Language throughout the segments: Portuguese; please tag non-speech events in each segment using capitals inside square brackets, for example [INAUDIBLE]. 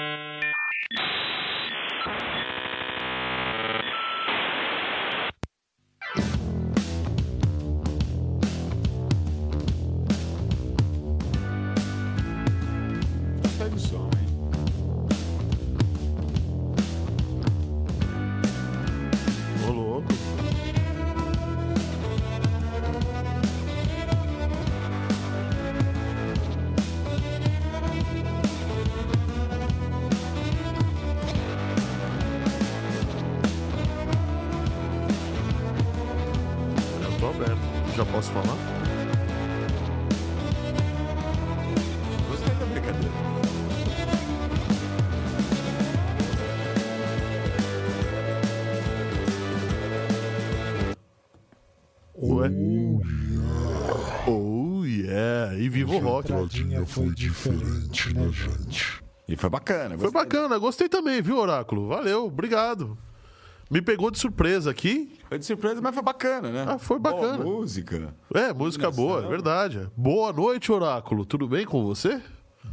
Segue Entradinha foi diferente, né, gente? E foi bacana. Foi gostei. bacana. Gostei também, viu, Oráculo? Valeu. Obrigado. Me pegou de surpresa aqui. Foi de surpresa, mas foi bacana, né? Ah, foi bacana. Boa música. É, música boa, é verdade. Boa noite, Oráculo. Tudo bem com você?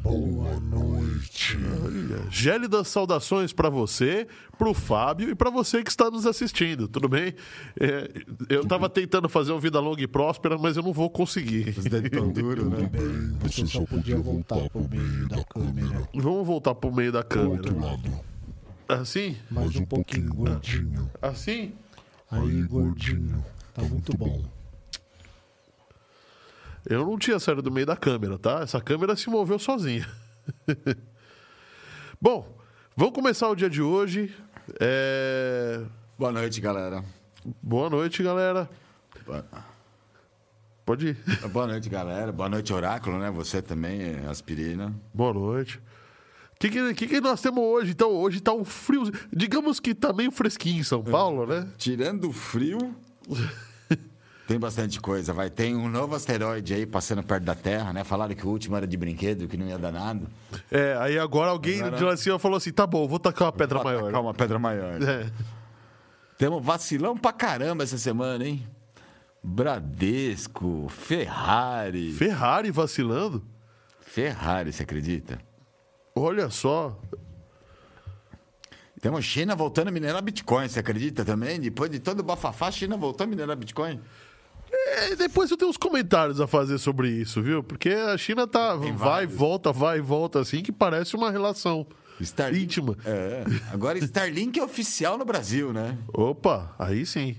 Boa noite. Gélidas saudações pra você, pro Fábio e pra você que está nos assistindo, tudo bem? É, eu tava tentando fazer um Vida Longa e Próspera, mas eu não vou conseguir. Os dedos tão [LAUGHS] duros, né? Bem, você só podia voltar pro meio da câmera. Vamos voltar pro meio da câmera. lado. Assim? Mais um pouquinho gordinho. Assim? Aí, gordinho. Tá muito bom. Eu não tinha saído do meio da câmera, tá? Essa câmera se moveu sozinha. [LAUGHS] Bom, vamos começar o dia de hoje. É, Boa noite, galera. Boa noite, galera. Boa- Pode ir. [LAUGHS] Boa noite, galera. Boa noite, Oráculo, né? Você também, é aspirina. Boa noite. O que, que, que que nós temos hoje? Então, hoje tá um frio. Digamos que tá meio fresquinho em São Paulo, né? Tirando o frio, tem bastante coisa. Vai ter um novo asteroide aí passando perto da Terra, né? Falaram que o último era de brinquedo, que não ia dar nada. É, aí agora alguém Agora- de lá em cima falou assim: tá bom, vou tacar uma pedra maior. Calma, pedra maior. É. Temos vacilão pra caramba essa semana, hein? Bradesco, Ferrari. Ferrari vacilando? Ferrari, você acredita? Olha só. Temos China voltando a minerar Bitcoin, você acredita também? Depois de todo o bafafá, China voltou a minerar Bitcoin. É, depois eu tenho uns comentários a fazer sobre isso, viu? Porque a China tá vai, vários. volta, vai, volta assim, que parece uma relação Starlink. íntima. É. Agora Starlink é oficial no Brasil, né? Opa, aí sim.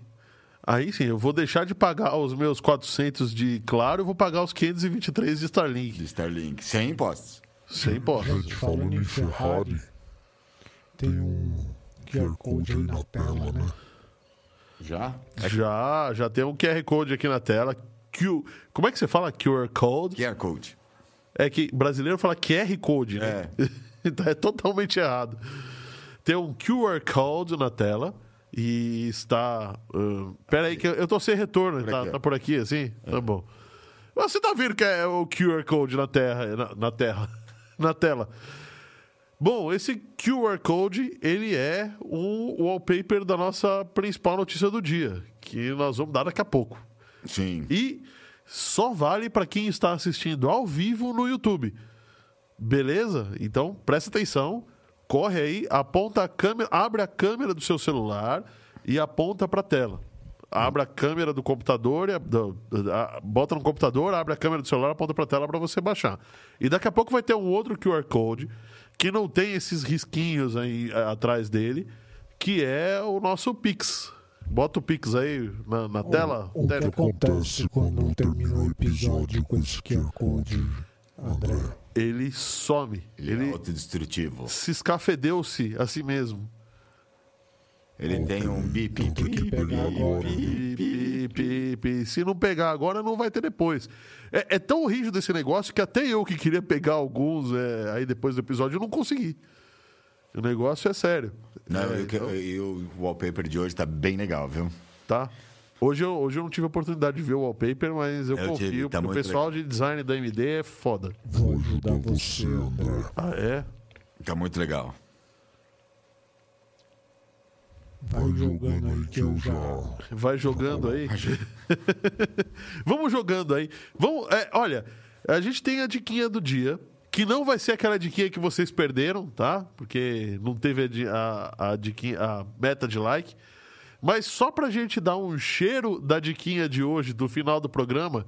Aí sim, eu vou deixar de pagar os meus 400 de Claro, eu vou pagar os 523 de Starlink. De Starlink. Sem impostos. Sem impostos. Gente, falando em Ferrari, tem um QR Code aí na tela, né? Já? Já, já tem um QR Code aqui na tela. Q... Como é que você fala QR Code? QR Code. É que brasileiro fala QR Code, né? [LAUGHS] Então é totalmente errado. Tem um QR Code na tela e está. Uh, pera aí, que eu, eu tô sem retorno. Por tá, aqui, tá por aqui, assim? Tá bom. Você tá vendo que é o QR Code na terra, na, na terra, [LAUGHS] na tela. Bom, esse QR Code, ele é um wallpaper da nossa principal notícia do dia, que nós vamos dar daqui a pouco. Sim. E só vale para quem está assistindo ao vivo no YouTube. Beleza? Então presta atenção, corre aí, aponta a câmera, abre a câmera do seu celular e aponta para a tela. Abre a câmera do computador, bota no computador, abre a câmera do celular, aponta para a tela para você baixar. E daqui a pouco vai ter um outro QR Code que não tem esses risquinhos aí atrás dele, que é o nosso Pix. Bota o Pix aí na, na tela. O que acontece quando termina o episódio com esse QR Code, André? ele some. Ele, Ele é autodestrutivo. se escafedeu-se a si mesmo. Ele tem um bip. Pi, pi, pi, pi. Se não pegar agora, não vai ter depois. É, é tão rígido esse negócio que até eu que queria pegar alguns é, aí depois do episódio, eu não consegui. O negócio é sério. Não, É, eu que- então, e o wallpaper de hoje tá bem legal, viu? tá? Hoje eu, hoje eu não tive a oportunidade de ver o wallpaper, mas eu, Eu confio, tive, tá porque o pessoal de design da AMD é foda. Vou ajudar você, André. Ah, é? Tá muito legal. Vai jogando aí que eu já. Vai jogando aí. Vamos jogando aí. Vamos, é, olha, a gente tem a diquinha do dia, Que não vai ser aquela diquinha que vocês perderam, tá? Porque não teve a, a, a, diquinha- a meta de like. Mas só pra gente dar um cheiro da diquinha de hoje, do final do programa.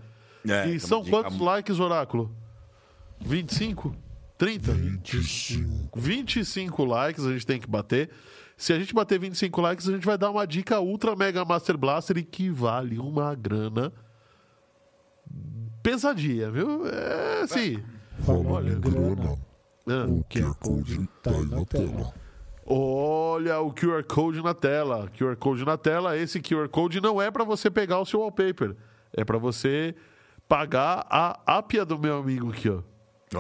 É, e são dica quantos likes, Oráculo? 25? 30? 25. 25 likes a gente tem que bater. Se a gente bater 25 likes, a gente vai dar uma dica Ultra Mega Master Blaster e que vale uma grana pesadinha, viu? É, sim. Falando em grana, Ah. o QR Code tá aí na tela. Olha o QR Code na tela. QR Code na tela. Esse QR Code não é para você pegar o seu wallpaper. É para você pagar a ápia do meu amigo aqui, ó.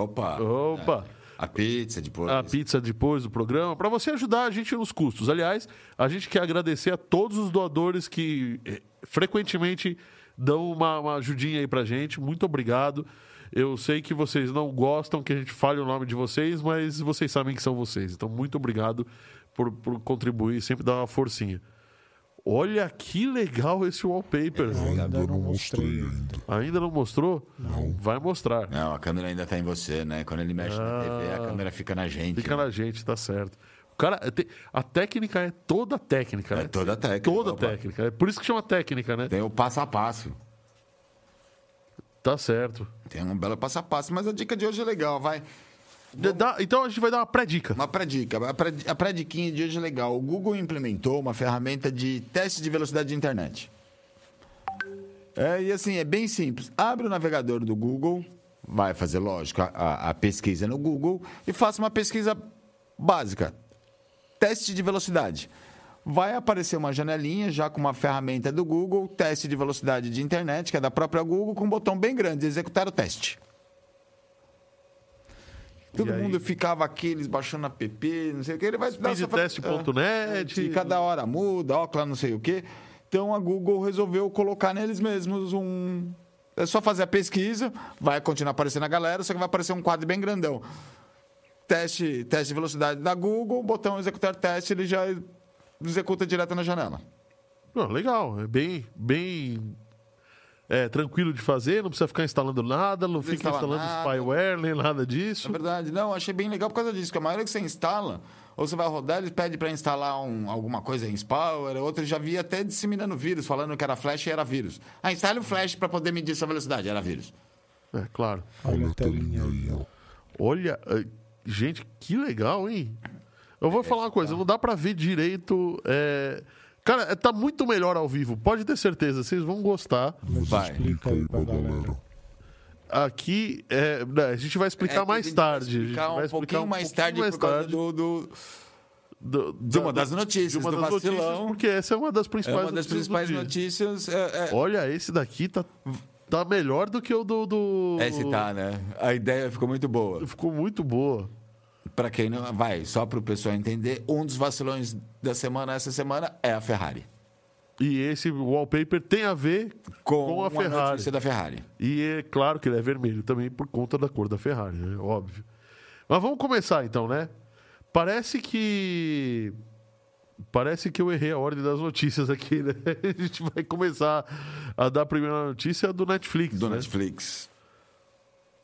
Opa. Opa. É, A pizza depois. a pizza depois do programa, para você ajudar a gente nos custos. Aliás, a gente quer agradecer a todos os doadores que eh, frequentemente dão uma, uma ajudinha aí pra gente. Muito obrigado. Eu sei que vocês não gostam que a gente fale o nome de vocês, mas vocês sabem que são vocês. Então, muito obrigado por, por contribuir, sempre dar uma forcinha. Olha que legal esse wallpaper. Ainda não mostrei ainda. Ainda não mostrou? Não. Vai mostrar. Não, a câmera ainda tá em você, né? Quando ele mexe na TV, a câmera fica na gente. Ah. Fica né? na gente, tá certo. O cara, a técnica é toda técnica, né? É toda técnica. Toda Opa. técnica. É por isso que chama técnica, né? Tem o passo a passo. Tá certo. Tem um belo passo a passo, mas a dica de hoje é legal, vai. Dá- então a gente vai dar uma pré-dica. Uma pré-dica. A pré- A pré-diquinha de hoje é legal. O Google implementou uma ferramenta de teste de velocidade de internet. É, e assim, é bem simples. Abre o navegador do Google, vai fazer, lógico, a, a- a pesquisa no Google e faça uma pesquisa básica. Teste de velocidade. Vai aparecer uma janelinha já com uma ferramenta do Google, teste de velocidade de internet, que é da própria Google, com um botão bem grande, executar o teste. Todo mundo ficava aqueles baixando app, não sei o que, ele vai dar essa- Speedtest.net. e cada hora muda, ó, lá não sei o quê. Então a Google resolveu colocar neles mesmos um. É só fazer a pesquisa, vai continuar aparecendo a galera, só que vai aparecer um quadro bem grandão. Teste, teste de velocidade da Google, botão executar teste, ele já executa direto na janela. Pô, legal. É bem, bem é, tranquilo de fazer, não precisa ficar instalando nada, não fica instalar instalando nada. spyware, nem nada disso. É verdade. Não, achei bem legal por causa disso, que a maioria que você instala, ou você vai rodar, ele pede para instalar um- alguma coisa em Spyware, outra já via até disseminando vírus, falando que era flash e era vírus. Ah, instale o flash para poder medir sua velocidade, era vírus. É, claro. Olha a telinha aí, ó. Olha, eh, gente, que legal, hein? Eu vou falar uma coisa, não dá pra ver direito. é, Cara, é- tá muito melhor ao vivo, pode ter certeza, vocês vão gostar. Mas Vai. explica aí pra galera. Aqui, é, né, a gente vai explicar É, mais tarde. Vai a gente explicar vai um explicar pouquinho um mais pouquinho tarde mais por causa tarde do, do- do- de uma da- das notícias, de uma do das notícias, vacilão. porque essa é uma das É principais uma das notícias principais notícias. É, é- Olha, esse daqui tá, tá melhor do que o do. do... Esse tá, né? A ideia ficou muito boa. Ficou muito boa. Para quem não. Vai, só para o pessoal entender, um dos vacilões da semana, essa semana, é a Ferrari. E esse wallpaper tem a ver Com, com, a Ferrari. notícia da Ferrari. E é claro que ele é vermelho também por conta da cor da Ferrari, né? Óbvio. Mas vamos começar então, né? Parece que. Parece que eu errei a ordem das notícias aqui, né? [LAUGHS] A gente vai começar a dar a primeira notícia do Netflix. Do né? Netflix.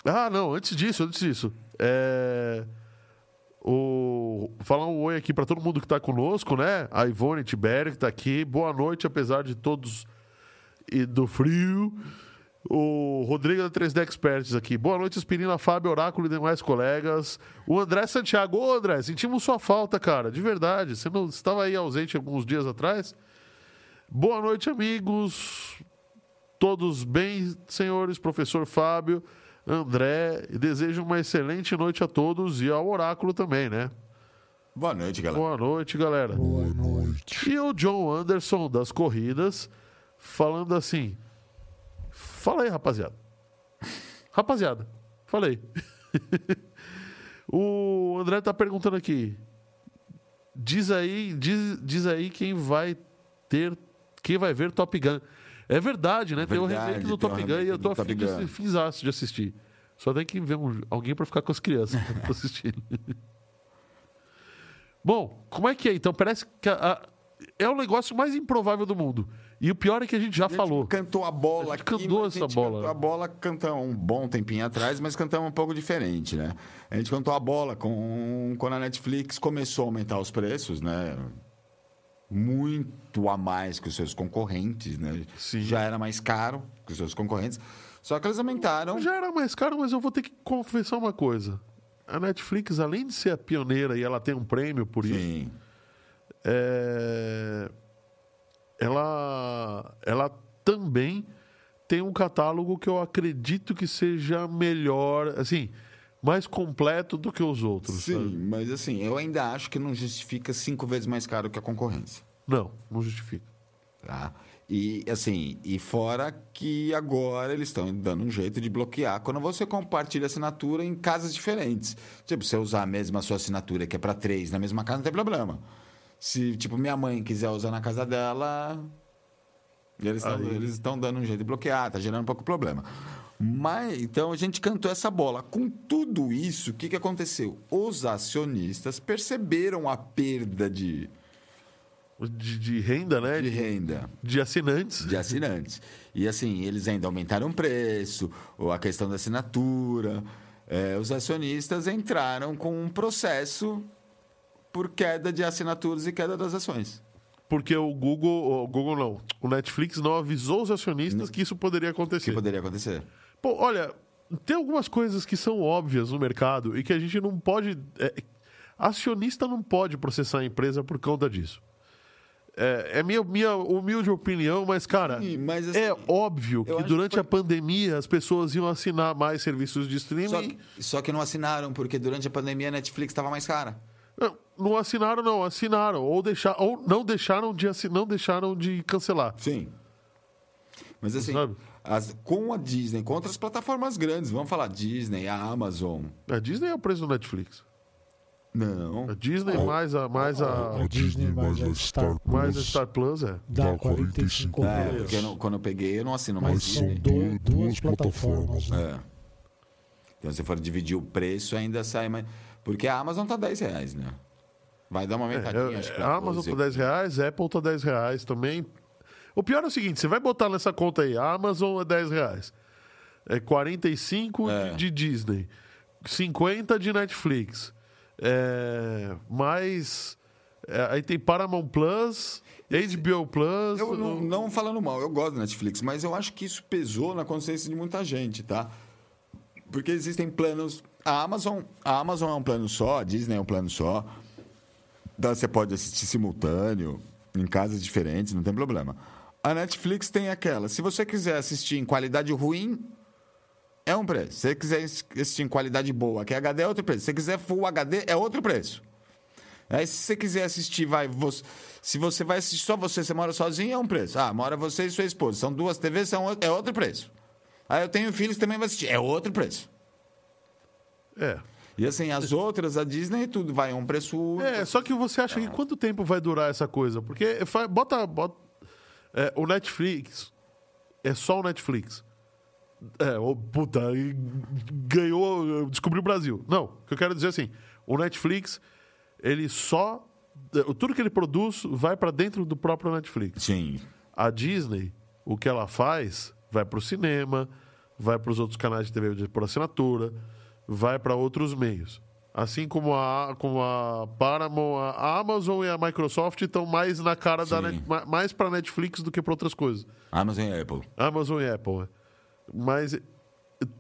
Ah, não, antes disso, antes disso. É... O... Falar um oi aqui para todo mundo que está conosco, né? A Ivone Tibério, que está aqui. Boa noite, apesar de todos e do frio. O Rodrigo da 3D Experts aqui. Boa noite, Aspirina, Fábio, Oráculo e demais colegas. O André Santiago. Ô, André, sentimos sua falta, cara. De verdade. Você não estava aí ausente alguns dias atrás? Boa noite, amigos. Todos bem, senhores? Professor Fábio, André. Desejo uma excelente noite a todos e ao Oráculo também, né? Boa noite, galera. Boa noite, galera. Boa noite. E o John Anderson das corridas falando assim: Fala aí, rapaziada. [LAUGHS] Rapaziada, falei. [LAUGHS] o André tá perguntando aqui. Diz aí, diz, diz aí quem vai ter, quem vai ver Top Gun. É verdade, né? tem o Verdade, remake do tem Top Gun e eu tô afim de, finzaço de assistir. Só tem que ver um- alguém pra ficar com as crianças [LAUGHS] pra assistir. Bom, como é que é? Então, parece que a, é o negócio mais improvável do mundo. E o pior é que a gente já A gente falou. Cantou a bola A gente aqui, cantou essa a gente bola. Cantou a bola cantamos um bom tempinho atrás, mas cantamos um pouco diferente, né? A gente cantou a bola com, quando a Netflix começou a aumentar os preços, né? Muito a mais que os seus concorrentes, né? Sim. Já era mais caro que os seus concorrentes. Só que eles aumentaram. Já era mais caro, mas eu vou ter que confessar uma coisa. A Netflix, além de ser a pioneira e ela tem um prêmio por isso, Sim. é, ela, ela também tem um catálogo que eu acredito que seja melhor, assim, mais completo do que os outros. Sim, sabe? mas assim, eu ainda acho que não justifica cinco vezes mais caro que a concorrência. Não, não justifica. Tá? E assim, e fora que agora eles estão dando um jeito de bloquear quando você compartilha assinatura em casas diferentes. Tipo, você usar a mesma sua assinatura que é para três na mesma casa, não tem problema. Se, tipo, minha mãe quiser usar na casa dela, eles estão dando um jeito de bloquear, tá gerando um pouco de problema. Mas então a gente cantou essa bola. Com tudo isso, o que, que aconteceu? Os acionistas perceberam a perda de, De, de renda, né? de renda de assinantes. de assinantes. E assim, eles ainda aumentaram o preço, ou a questão da assinatura. É, os acionistas entraram com um processo por queda de assinaturas e queda das ações. Porque o Google, o Google não, o Netflix não avisou os acionistas que isso poderia O que acontecer. poderia acontecer? Pô, olha, tem algumas coisas que são óbvias no mercado e que a gente não pode. é, acionista não pode processar a empresa por conta disso. É, é minha, minha humilde opinião, mas, cara, Sim, mas, assim, é óbvio que durante que foi- a pandemia as pessoas iam assinar mais serviços de streaming. Só que, só que não assinaram, porque durante a pandemia a Netflix estava mais cara. Não, não assinaram, não, assinaram. Ou, deixar, ou não, deixaram de não deixaram de cancelar. Sim. Mas assim, Sabe? As- com a Disney, com outras plataformas grandes, vamos falar Disney, a Amazon. A Disney é o preço do Netflix. Não. A Disney mais a, mais a, A Disney mais a Star mais a Plus Star Plus é. dá 45 É, porque eu não- quando eu peguei, eu não assino mais Mas são Disney. duas plataformas. né? É. Então, se for dividir o preço, ainda sai mais. Porque a Amazon tá 10 reais, né? Vai dar uma aumentadinha, É, acho que. a Amazon 12. tá 10 reais, a Apple tá 10 reais também. O pior é o seguinte, você vai botar nessa conta aí, a Amazon é 10 reais. É 45 É. de Disney, 50 de Netflix. É, mais... é, aí tem Paramount Plus, HBO Plus... Eu não, não falando mal, eu gosto da Netflix, mas eu acho que isso pesou na consciência de muita gente, tá? Porque existem planos. A Amazon, a Amazon é um plano só, a Disney é um plano só. Então você pode assistir simultâneo, em casas diferentes, não tem problema. A Netflix tem aquela. Se você quiser assistir em qualidade ruim, é um preço. Se você quiser assistir em qualidade boa, que é HD, é outro preço. Se você quiser Full HD, é outro preço. Aí, se você quiser assistir, vai. você- se você vai assistir só você, você mora sozinho, é um preço. Ah, mora você e sua esposa. São duas TVs, são, é outro preço. Aí eu tenho filhos também vai assistir. É outro preço. É. E assim, as outras, a Disney, tudo vai um preço. É, só que você acha que quanto tempo vai durar essa coisa? Porque bota, bota é, o Netflix é só o Netflix. É, puta, ganhou, descobriu o Brasil. Não, o que eu quero dizer é assim, o Netflix, ele só é, tudo que ele produz vai para dentro do próprio Netflix. Sim. A Disney, o que ela faz, vai para o cinema, vai para os outros canais de TV por assinatura, vai para outros meios. Assim como a, como a Paramount, a Amazon e a Microsoft estão mais na cara da Sim. Net- ma- mais para Netflix do que para outras coisas. Amazon e Apple. Amazon e Apple. é. Mas eh,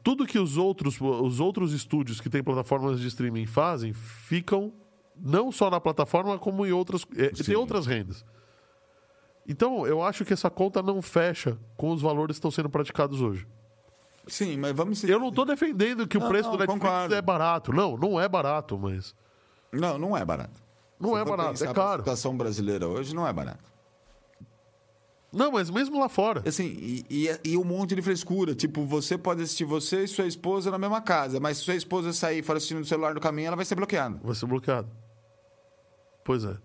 tudo que os outros, os outros estúdios que têm plataformas de streaming fazem ficam não só na plataforma, como em outras. Sim. tem outras rendas. Então, eu acho que essa conta não fecha com os valores que estão sendo praticados hoje. Sim, mas vamos... Eu não estou defendendo que Não, o preço não, do Netflix concordo. é barato. Não, não é barato, mas. Não, não é barato. Não Se é barato, é caro. situação brasileira hoje não é barato. Não, mas mesmo lá fora. Assim, e, e, e um monte de frescura. Tipo, você pode assistir você e sua esposa na mesma casa, mas se sua esposa sair e for assistindo no celular no caminho, ela vai ser bloqueada. Vai ser bloqueado. Pois é.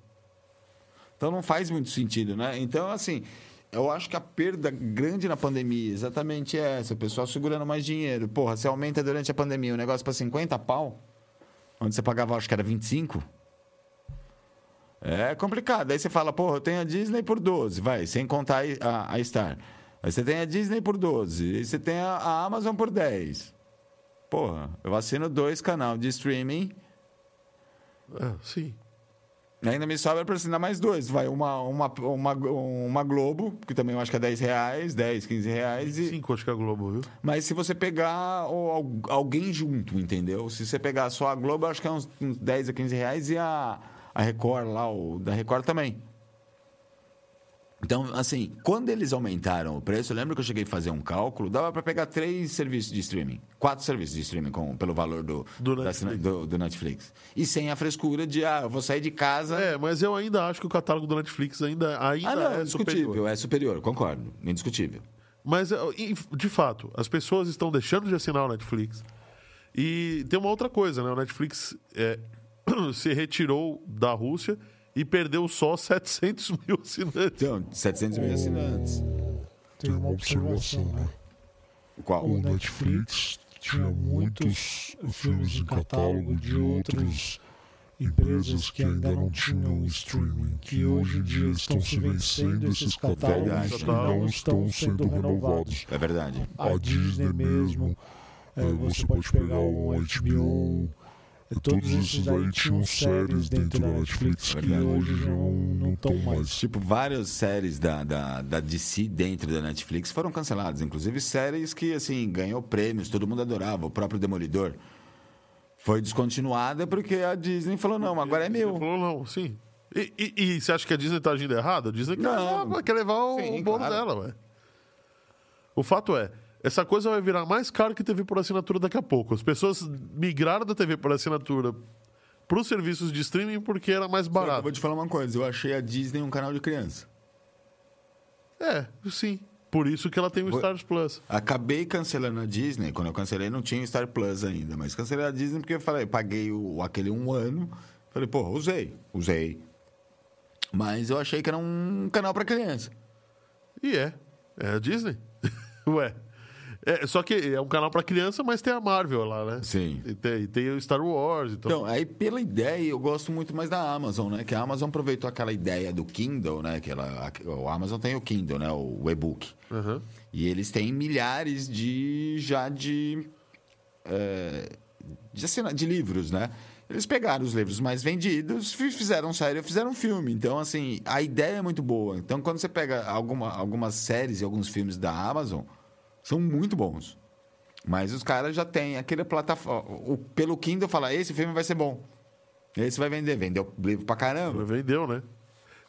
Então não faz muito sentido, né? Então, assim, eu acho que a perda grande na pandemia exatamente é essa. O pessoal segurando mais dinheiro. Porra, você aumenta durante a pandemia o negócio para 50 pau, onde você pagava, acho que era 25. É complicado. Aí você fala, porra, eu tenho a Disney por 12, vai, sem contar a, a Star. Aí você tem a Disney por 12, aí você tem a, a Amazon por 10. Porra, eu assino dois canais de streaming, É, sim. Ainda me sobra para assinar mais dois. Vai uma, uma, uma, uma Globo, que também eu acho que é 10 reais, 10, 15 reais. E... Cinco, acho que é a Globo, viu? Mas se você pegar o- al- alguém junto, entendeu? Se você pegar só a Globo, acho que é uns, uns 10 a 15 reais e a, a Record lá, o da Record também. Então, assim, quando eles aumentaram o preço, eu lembro que eu cheguei a fazer um cálculo, dava para pegar três serviços de streaming, quatro serviços de streaming com, pelo valor do, Do da Netflix. do- do Netflix. E sem a frescura de, ah, eu vou sair de casa. É, mas eu ainda acho que o catálogo do Netflix ainda, ainda ah, não, é é indiscutível, superior. é superior, concordo, indiscutível. Mas, de fato, as pessoas estão deixando de assinar o Netflix. E tem uma outra coisa, né? O Netflix é, [CLEARS THROAT] se retirou da Rússia e perdeu só [LAUGHS] 700 mil assinantes. Então, 700 mil assinantes. Tem uma observação, né? Qual? O Netflix tinha muitos filmes em catálogo de outras empresas que ainda não tinham streaming, que hoje em dia estão se vencendo esses catálogos que não estão sendo renovados. É verdade. A Disney mesmo, é, você pode pegar o HBO, é, todos esses daí tinham séries dentro da Netflix que Verdade. hoje já não estão mais. Tipo, várias séries da, da, da DC dentro da Netflix foram canceladas. Inclusive séries que, assim, ganhou prêmios, todo mundo adorava. O próprio Demolidor foi descontinuada porque a Disney falou, não, agora é meu. falou, não, sim. E, e- e você acha que a Disney tá agindo errado? A Disney quer, Não. levar, quer levar o, Sim, o bolo claro. dela, ué. O fato é, essa coisa vai virar mais caro que TV por assinatura daqui a pouco. As pessoas migraram da TV por assinatura para os serviços de streaming porque era mais Eu barato. vou te falar uma coisa, eu achei a Disney um canal de criança. É, sim. Por isso que ela tem o Stars Plus. Acabei cancelando a Disney. Quando eu cancelei, não tinha Star Plus ainda. Mas cancelei a Disney porque eu falei, paguei o, aquele um ano. Falei, pô, usei. Usei. Mas eu achei que era um canal para criança. E é. É a Disney. [LAUGHS] Ué. É, só que é um canal para criança, mas tem a Marvel lá, né? Sim. E tem, e tem o Star Wars. Então, Então, aí pela ideia, eu gosto muito mais da Amazon, né? Que a Amazon aproveitou aquela ideia do Kindle, né? Que ela, a- o Amazon tem o Kindle, né? O e-book. Aham. E eles têm milhares de já de é, de, assina- de livros, né? Eles pegaram os livros mais vendidos, fi- fizeram série, fizeram filme. Então, assim, a ideia é muito boa. Então, quando você pega alguma, algumas séries e alguns filmes da Amazon, são muito bons. Mas os caras já têm aquele plataforma. o- Pelo Kindle, fala: esse filme vai ser bom. Esse vai vender. Vendeu livro pra caramba. Vendeu, né?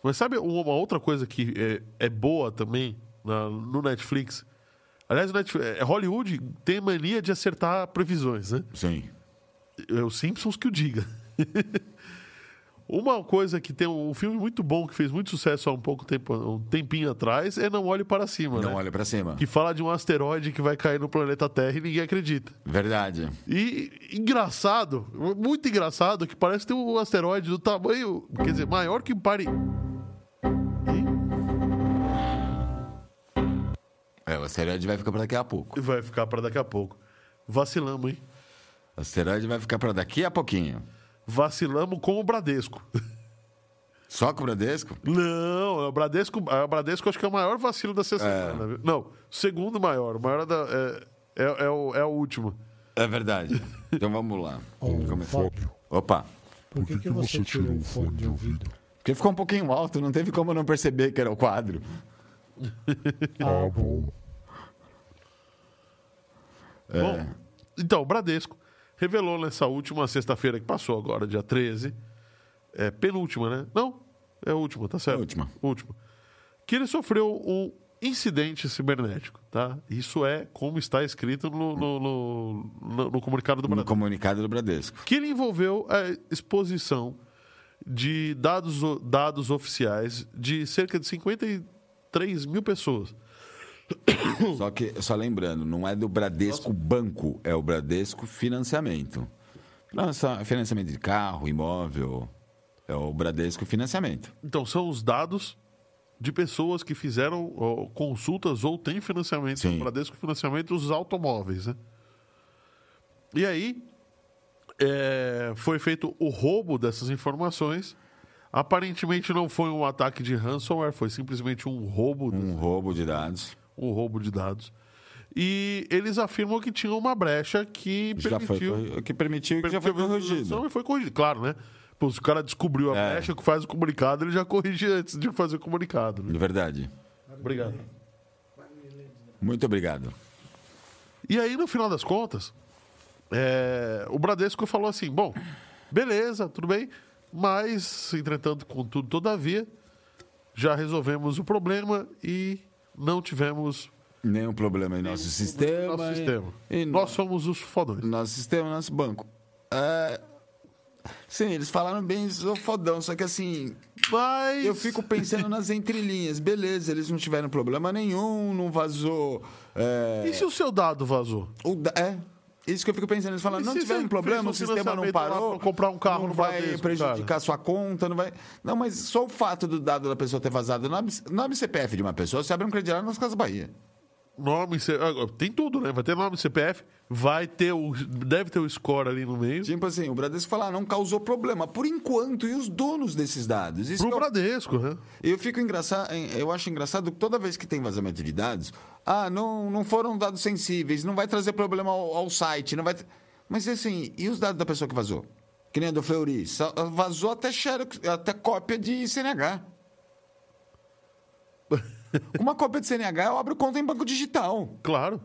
Mas sabe uma outra coisa que é, é boa também na- no Netflix? Aliás, o Netflix, é, Hollywood tem mania de acertar previsões, né? Sim. É os Simpsons que o diga. [LAUGHS] Uma coisa que tem um filme muito bom que fez muito sucesso há um pouco tempo, um tempinho atrás, é Não Olhe para Cima, Não né? olha pra cima. Que fala de um asteroide que vai cair no planeta Terra e ninguém acredita. Verdade. E engraçado, muito engraçado, que parece ter um asteroide do tamanho, quer dizer, maior que um pare. É, o asteroide vai ficar pra daqui a pouco. Vai ficar para daqui a pouco. Vacilamos, hein? O asteroide vai ficar pra daqui a pouquinho. Vacilamos com o Bradesco. [LAUGHS] Só com o Bradesco? Não, é o Bradesco, é o Bradesco acho que é o maior vacilo da semana. viu? Não, segundo maior. O maior é, da- é, é, é o, é o último. É verdade. Então vamos lá. Vamos começar. Opa. por que, que você tirou o fone de ouvido? Porque ficou um pouquinho alto, não teve como não perceber que era o quadro. [LAUGHS] Ah, bom. É. Bom, então, o Bradesco revelou nessa última sexta-feira que passou agora, dia 13, é penúltima, né? Não, é a última, tá certo? É a última. Última. Que ele sofreu um incidente cibernético, tá? Isso é como está escrito no, no, no- no- no comunicado do No Bradesco. comunicado do Bradesco. que ele envolveu a exposição de dados, dados oficiais de cerca de 53 mil pessoas. [COUGHS] Só que, só lembrando, não é do Bradesco Banco, é o Bradesco Financiamento. Lança financiamento de carro, imóvel. É o Bradesco Financiamento. Então, são os dados de pessoas que fizeram ó, consultas ou têm financiamento Sim. no Bradesco Financiamento os automóveis. Né? E aí, é, foi feito o roubo dessas informações Aparentemente não foi um ataque de ransomware, foi simplesmente um roubo, Um roubo de dados. Um roubo de dados. E eles afirmam que tinha uma brecha que Já foi, permitiu corri- que permitiu que já foi corrigido. Não, e foi corrigido, claro, né? Pô, se o cara descobriu a É. brecha que faz o comunicado, ele já corrige antes de fazer o comunicado. né? De verdade. Obrigado. Muito obrigado. E aí, no final das contas, é, o Bradesco falou assim: bom, beleza, tudo bem, mas, entretanto, contudo, todavia, já resolvemos o problema e não tivemos Nenhum problema em nosso sistema. nosso sistema. E Nós somos os fodões. nosso sistema, nosso banco. É, Sim, eles falaram bem, sou fodão, só que assim, Mas. eu fico pensando nas entrelinhas. Beleza, eles não tiveram problema nenhum, não vazou. É, E se o seu dado vazou? o da- é, isso que eu fico pensando. Eles falam, não se tiveram você problema, o um sistema não parou. pra comprar um carro não vai Bradesco, prejudicar cara? sua conta, não vai. Não, mas só o fato do dado da pessoa ter vazado no nome, nome CPF de uma pessoa, você abre um crediário nas Casas Bahia. Nome, ah, tem tudo, né? Vai ter nome CPF, vai ter o. Deve ter o score ali no meio. Tipo assim, o Bradesco fala, ah, não causou problema. Por enquanto, e os donos desses dados? Isso Pro Bradesco, né? Eu fico engraçado, eu acho engraçado que toda vez que tem vazamento de dados, ah, não, não foram dados sensíveis, não vai trazer problema ao, ao site, não vai. Mas assim, e os dados da pessoa que vazou? Que nem a do Fleury, vazou até xerox, até cópia de CNH. Uma cópia de CNH, eu abro conta em banco digital. Claro.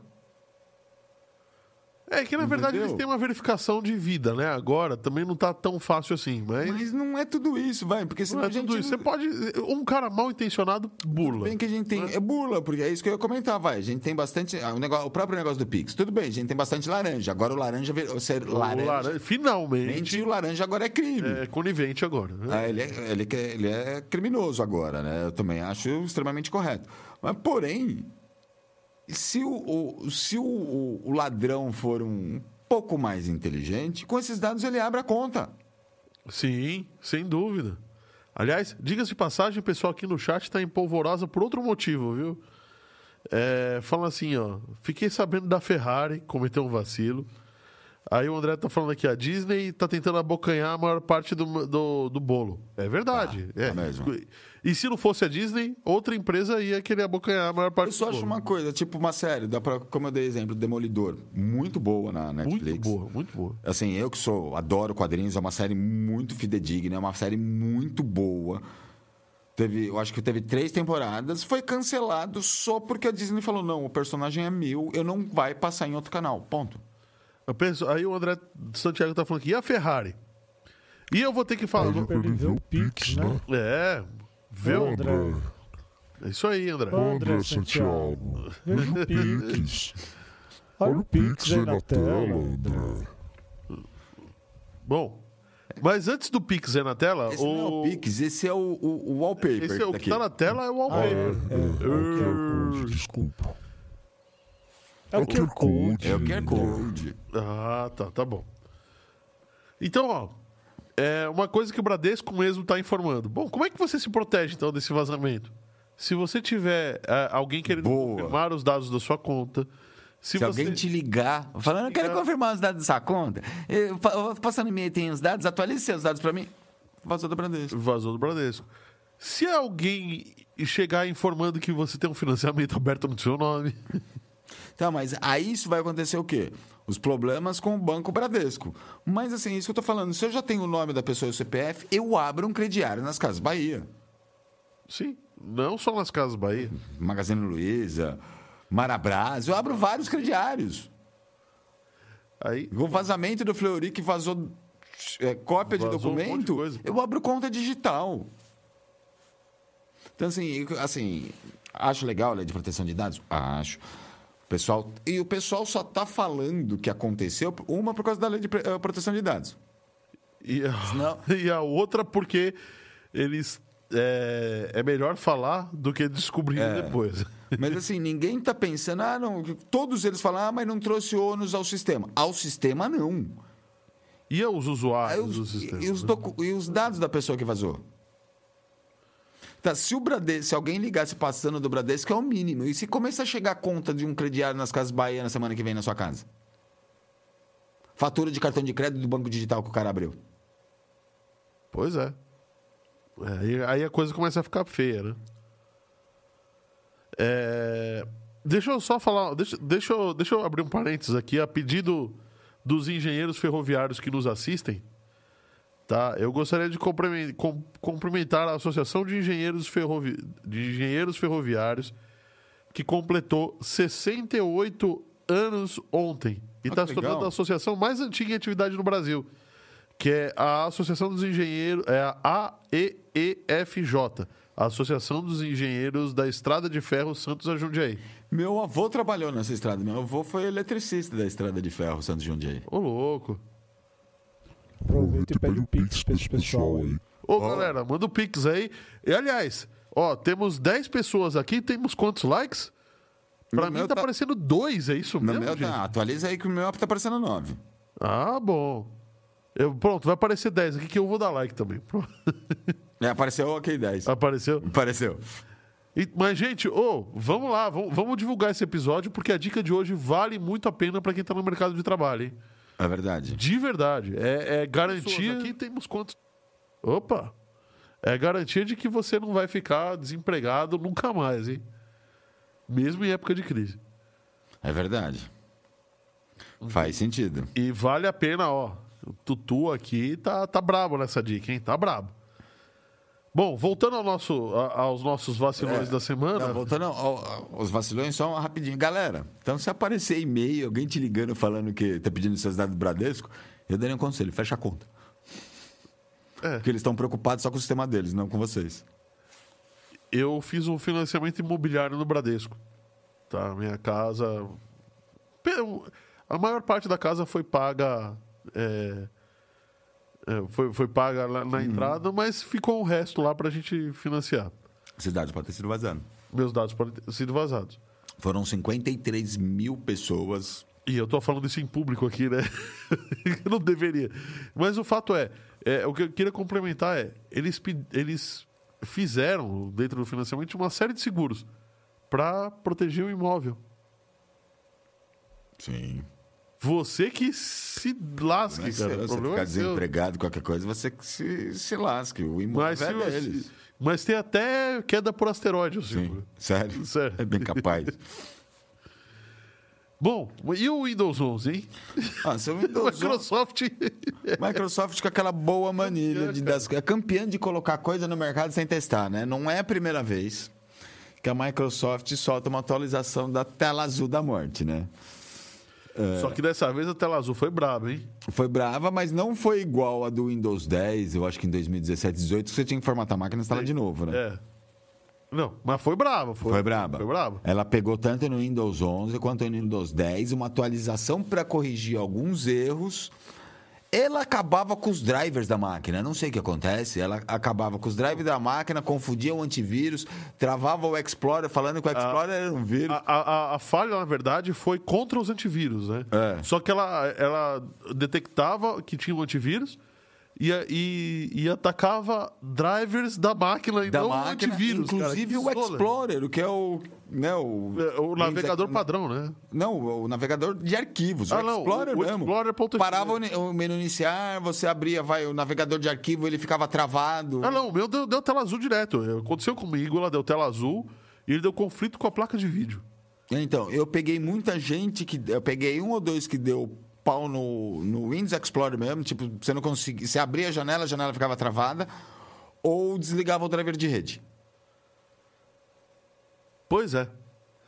É que na verdade eles têm uma verificação de vida, né? Agora também não tá tão fácil assim, mas. Mas não é tudo isso, vai, porque senão não é a gente. tudo isso. Você pode. Um cara mal intencionado burla. Bem que a gente tem. É burla, porque é isso que eu ia comentar, vai. A gente tem bastante. ah, O, negócio, o próprio negócio do Pix. Tudo bem, a gente tem bastante laranja. Agora o laranja ser laranja. laranja- finalmente Mente, o laranja agora é crime. é conivente agora. né? Ah, ele, é, ele, que- ele é criminoso agora, né? Eu também acho extremamente correto. Mas, porém, se o, o- se o, o- ladrão for um pouco mais inteligente, com esses dados ele abre a conta. Sim, sem dúvida. Aliás, diga-se de passagem, o pessoal aqui no chat está em polvorosa por outro motivo, viu? É, fala assim, ó. Fiquei sabendo da Ferrari, cometeu um vacilo. Aí o André tá falando aqui, a Disney tá tentando abocanhar a maior parte do, do, do bolo. É verdade. Tá, é. tá mesmo. E se não fosse a Disney, outra empresa ia querer abocanhar a maior parte Eu só do acho uma coisa, tipo uma série, dá pra, como eu dei exemplo, Demolidor. Muito boa na Netflix. Muito boa, muito boa. Assim, eu que sou, adoro quadrinhos, é uma série muito fidedigna, é uma série muito boa. Teve, eu acho que teve três temporadas, foi cancelado só porque a Disney falou: não, o personagem é meu, eu não vai passar em outro canal. Ponto. Eu penso, aí o André Santiago tá falando aqui, e a Ferrari? E eu vou ter que falar. Ele ver o Pix, né? É, vê o Ô, André. É isso aí, André. André Santiago, veja o Pix. Olha o Pix aí na tela, André. Bom, mas antes do Pix aí na tela, Esse não é o Pix, esse é o, o, o wallpaper. esse é o que daqui. tá na tela é o Ah, é, wallpaper. é, é o QR Code, desculpa. É o QR Code. É o QR Code. Ah, tá, tá bom. Então, ó, é uma coisa que o Bradesco mesmo está informando. Bom, como é que você se protege então desse vazamento? Se você tiver é, alguém querendo Boa. confirmar os dados da sua conta, se, Se alguém te ligar, falando, eu quero confirmar os dados da sua conta, eu, no e-mail, tem os dados, atualize seus dados para mim. Vazou do Bradesco. vazou do Bradesco. Se alguém chegar informando que você tem um financiamento [LAUGHS] aberto no seu nome, Tá, mas aí isso vai acontecer o quê? Os problemas com o Banco Bradesco. Mas assim, isso que eu tô falando, se eu já tenho o nome da pessoa e o CPF, eu abro um crediário nas Casas Bahia. sim, não só nas Casas Bahia. Magazine Luiza, Marabras, eu abro vários crediários. Aí, O vazamento do Fleury que vazou é, cópia de Vazou um de documento, coisa. eu abro conta digital. Então, assim, assim, acho legal a lei de proteção de dados? Acho. O Pessoal, e o pessoal só está falando que aconteceu, uma por causa da lei de eh, proteção de dados. E a, Não. [LAUGHS] e a outra porque eles. É, é melhor falar do que descobrir É. depois. [LAUGHS] Mas assim, ninguém está pensando, ah, não. Todos eles falam, ah, mas não trouxe ônus ao sistema. Ao sistema, não. E os Aí usuários os- do sistema? e, os né? docu- e os dados da pessoa que vazou? Tá, se o Bradesco, se alguém ligasse passando do Bradesco, é o mínimo. E se começar a chegar a conta de um crediário nas casas Bahia na semana que vem na sua casa? Fatura de cartão de crédito do banco digital que o cara abriu. Pois é. É, aí, aí a coisa começa a ficar feia, né? É, deixa eu só falar, deixa, deixa, eu, deixa eu abrir um parênteses aqui, a pedido dos engenheiros ferroviários que nos assistem, tá? Eu gostaria de cumprimentar a Associação de Engenheiros, Ferrovi- de Engenheiros Ferroviários, que completou 68 anos ontem e Ah, está que se tornando a associação mais antiga em atividade no Brasil, que é a Associação dos Engenheiros, é a AEEFJ, a Associação dos Engenheiros da Estrada de Ferro Santos a Jundiaí. Meu avô trabalhou nessa estrada. Meu avô foi eletricista da estrada de ferro Santos Jundiaí. Ô, louco. Aproveita e pede o Pix pra esse pessoal aí. Ô, galera, manda o Pix aí. E, aliás, ó, temos 10 pessoas aqui, temos quantos likes? Pra No mim tá tá- aparecendo dois, é isso No mesmo, meu gente? tá, atualiza aí que o meu tá parecendo 9. Ah, bom. Eu, pronto, vai aparecer 10 aqui que eu vou dar like também. [LAUGHS] É, apareceu ok 10. Apareceu? Apareceu. E- mas, gente, ô, vamos lá, vamos, vamos divulgar esse episódio, porque a dica de hoje vale muito a pena pra quem tá no mercado de trabalho, hein? É verdade. De verdade. É, é garantia. Aqui temos quantos? Opa! É garantia de que você não vai ficar desempregado nunca mais, hein? Mesmo em época de crise. É verdade. Faz sentido. E vale a pena, ó. O Tutu aqui tá, tá brabo nessa dica, hein? Tá brabo. Bom, voltando ao nosso, a- aos nossos vacilões da semana. Não, voltando ao- ao- aos vacilões, só uma rapidinho. Galera, então se aparecer e-mail, alguém te ligando falando que tá pedindo seus dados do Bradesco, eu daria um conselho, fecha a conta. É. Porque eles estão preocupados só com o sistema deles, não com vocês. eu fiz um financiamento imobiliário no Bradesco. Tá? Minha casa. A maior parte da casa foi paga. é, é, foi, foi paga lá na entrada, mas ficou o resto lá pra gente financiar. Esses dados podem ter sido vazados. Meus dados podem ter sido vazados. Foram 53 mil pessoas. E eu tô falando isso em público aqui, né? [LAUGHS] eu não deveria. Mas o fato é, é, o que eu queria complementar é, eles, eles fizeram, dentro do financiamento, uma série de seguros para proteger o imóvel. Sim. Você que se lasque, Mas cara. se você ficar é seu. desempregado, qualquer coisa, você que se, se lasque. O Mas, imóvel é se- mas tem até queda por asteroide, o Sim, seguro. sério. Sério. É bem capaz. [LAUGHS] Bom, e o Windows 11, hein? Ah, seu Windows [LAUGHS] Microsoft... Microsoft com aquela boa mania de das, é campeã de colocar coisa no mercado sem testar, né? Não é a primeira vez que a Microsoft solta uma atualização da tela azul da morte, né? Só que dessa vez a tela azul foi braba, hein? Foi brava, mas não foi igual a do Windows 10, eu acho que em 2017, 2018, que você tinha que formatar a máquina e instalar de novo, né? É. Não, mas foi brava. Foi, Foi braba. Foi brava. Ela pegou tanto no Windows 11 quanto no Windows 10 uma atualização para corrigir alguns erros. Ela acabava com os drivers da máquina. Não sei o que acontece. Ela acabava com os drivers da máquina, confundia o antivírus, travava o Explorer, falando que o Explorer era um vírus. A, a- a falha, na verdade, foi contra os antivírus, né? É. Só que ela, ela detectava que tinha um antivírus e, e, e atacava drivers da máquina e da não máquina, antivírus. cara. inclusive Que o. Explorer, o que é o, né, o, É, O navegador padrão, né? Não, o navegador de arquivos. Ah, o não, Explorer o- mesmo. Explorer.txt. Parava o, o menu iniciar, você abria, vai, o navegador de arquivo, ele ficava travado. Ah, não, o meu deu, deu tela azul direto. Aconteceu comigo, ela deu tela azul e ele deu conflito com a placa de vídeo. Então, eu peguei muita gente que. Eu peguei um ou dois que deu pau no, no Windows Explorer mesmo. Tipo, você não conseguia. Você abria a janela, a janela ficava travada. Ou desligava o driver de rede. Pois é.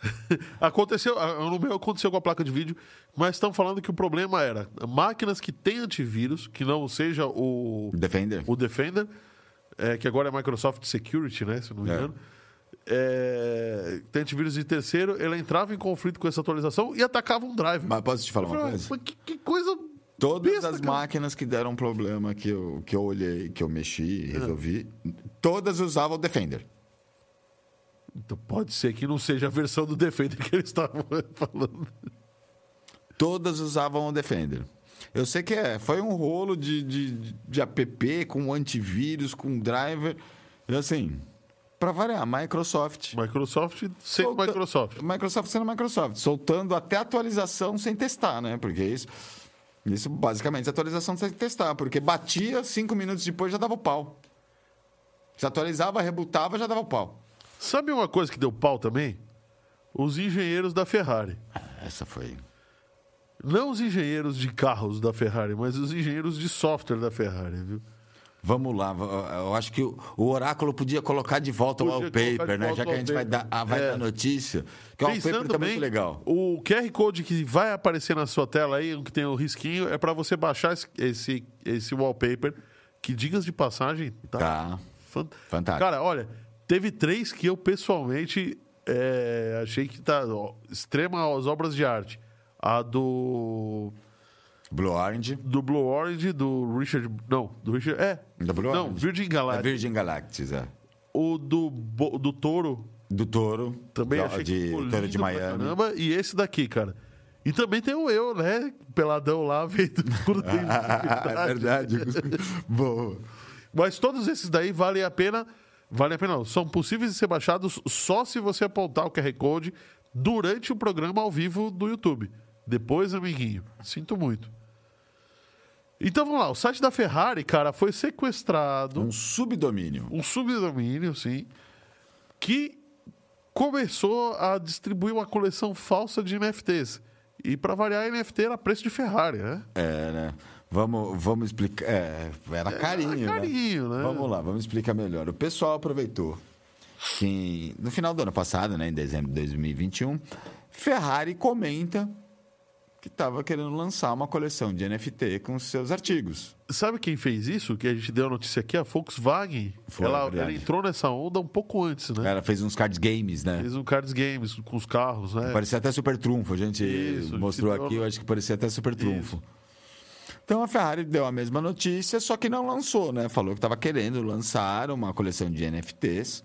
[LAUGHS] aconteceu, no meu aconteceu com a placa de vídeo, mas estão falando que o problema era máquinas que têm antivírus, que não seja o, Defender. o Defender, é, que agora é Microsoft Security, né? Se não me É. engano. É, tem antivírus de terceiro, ela entrava em conflito com essa atualização e atacava um driver. Mas posso te falar Eu uma falei, coisa? "Mas que, que coisa. Todas besta, as cara." máquinas que deram problema que eu, que eu olhei, que eu É. mexi, resolvi, todas usavam o Defender. Então pode ser que não seja a versão do Defender que eles estavam [LAUGHS] falando. Todas usavam o Defender. Eu sei que é, foi um rolo de, de, de app com antivírus, com driver. E assim, para variar, Microsoft. Microsoft sendo Solta- Microsoft. Microsoft sendo Microsoft, soltando até atualização sem testar, né? Porque isso, isso basicamente é atualização sem testar, porque batia, cinco minutos depois já dava o pau. Você atualizava, rebutava, já dava pau. Sabe uma coisa que deu pau também? Os engenheiros da Ferrari. Essa foi. Não os engenheiros de carros da Ferrari, mas os engenheiros de software da Ferrari, viu? Vamos lá, eu acho que o o oráculo podia colocar de volta o Podia colocar wallpaper, né? Já que a gente o vai dar, ah, vai É. dar notícia. Que o wallpaper tá bem, muito legal. o QR Code que vai aparecer na sua tela aí, o que tem o risquinho, é para você baixar esse, esse, esse wallpaper, que, digas de passagem, tá, Tá. fan- Fantástico. Cara, olha, teve três que eu pessoalmente é, achei que tá ó, extrema às obras de arte. A do Blue Orange, do Blue Orange, do Richard. Não, do Richard. É. Da Blue não, Orange? Virgin Galactic. Virgin Galactic, é. O do, do Touro. Do Touro. Também da- achei de, que Touro de Miami. Caramba, e esse daqui, cara. E também tem o eu, né? Peladão lá, [LAUGHS] vendo dentro. [LAUGHS] é verdade. [LAUGHS] Boa. Mas todos esses daí valem a pena. Vale a pena, não. São possíveis de ser baixados só se você apontar o QR Code durante o programa ao vivo do YouTube. Depois, amiguinho, sinto muito. Então vamos lá, o site da Ferrari, cara, foi sequestrado. Um subdomínio. um subdomínio, sim, que começou a distribuir uma coleção falsa de NFTs. E para variar, NFT era preço de Ferrari, né? É, né? Vamos, vamos explicar. É, era carinho, Era carinho, né? Vamos lá, vamos explicar melhor. O pessoal aproveitou que no final do ano passado, né, em dezembro de 2021, Ferrari comenta que estava querendo lançar uma coleção de NFT com seus artigos. Sabe quem fez isso? Que a gente deu a notícia aqui? A Volkswagen. Foi, ela, ela entrou nessa onda um pouco antes, né? Ela fez uns card games, né? Fez um cards games com os carros, né? Parecia até super trunfo. A gente Isso, mostrou aqui, deu- eu acho que parecia até super trunfo. Então a Ferrari deu a mesma notícia, só que não lançou, né? Falou que estava querendo lançar uma coleção de NFTs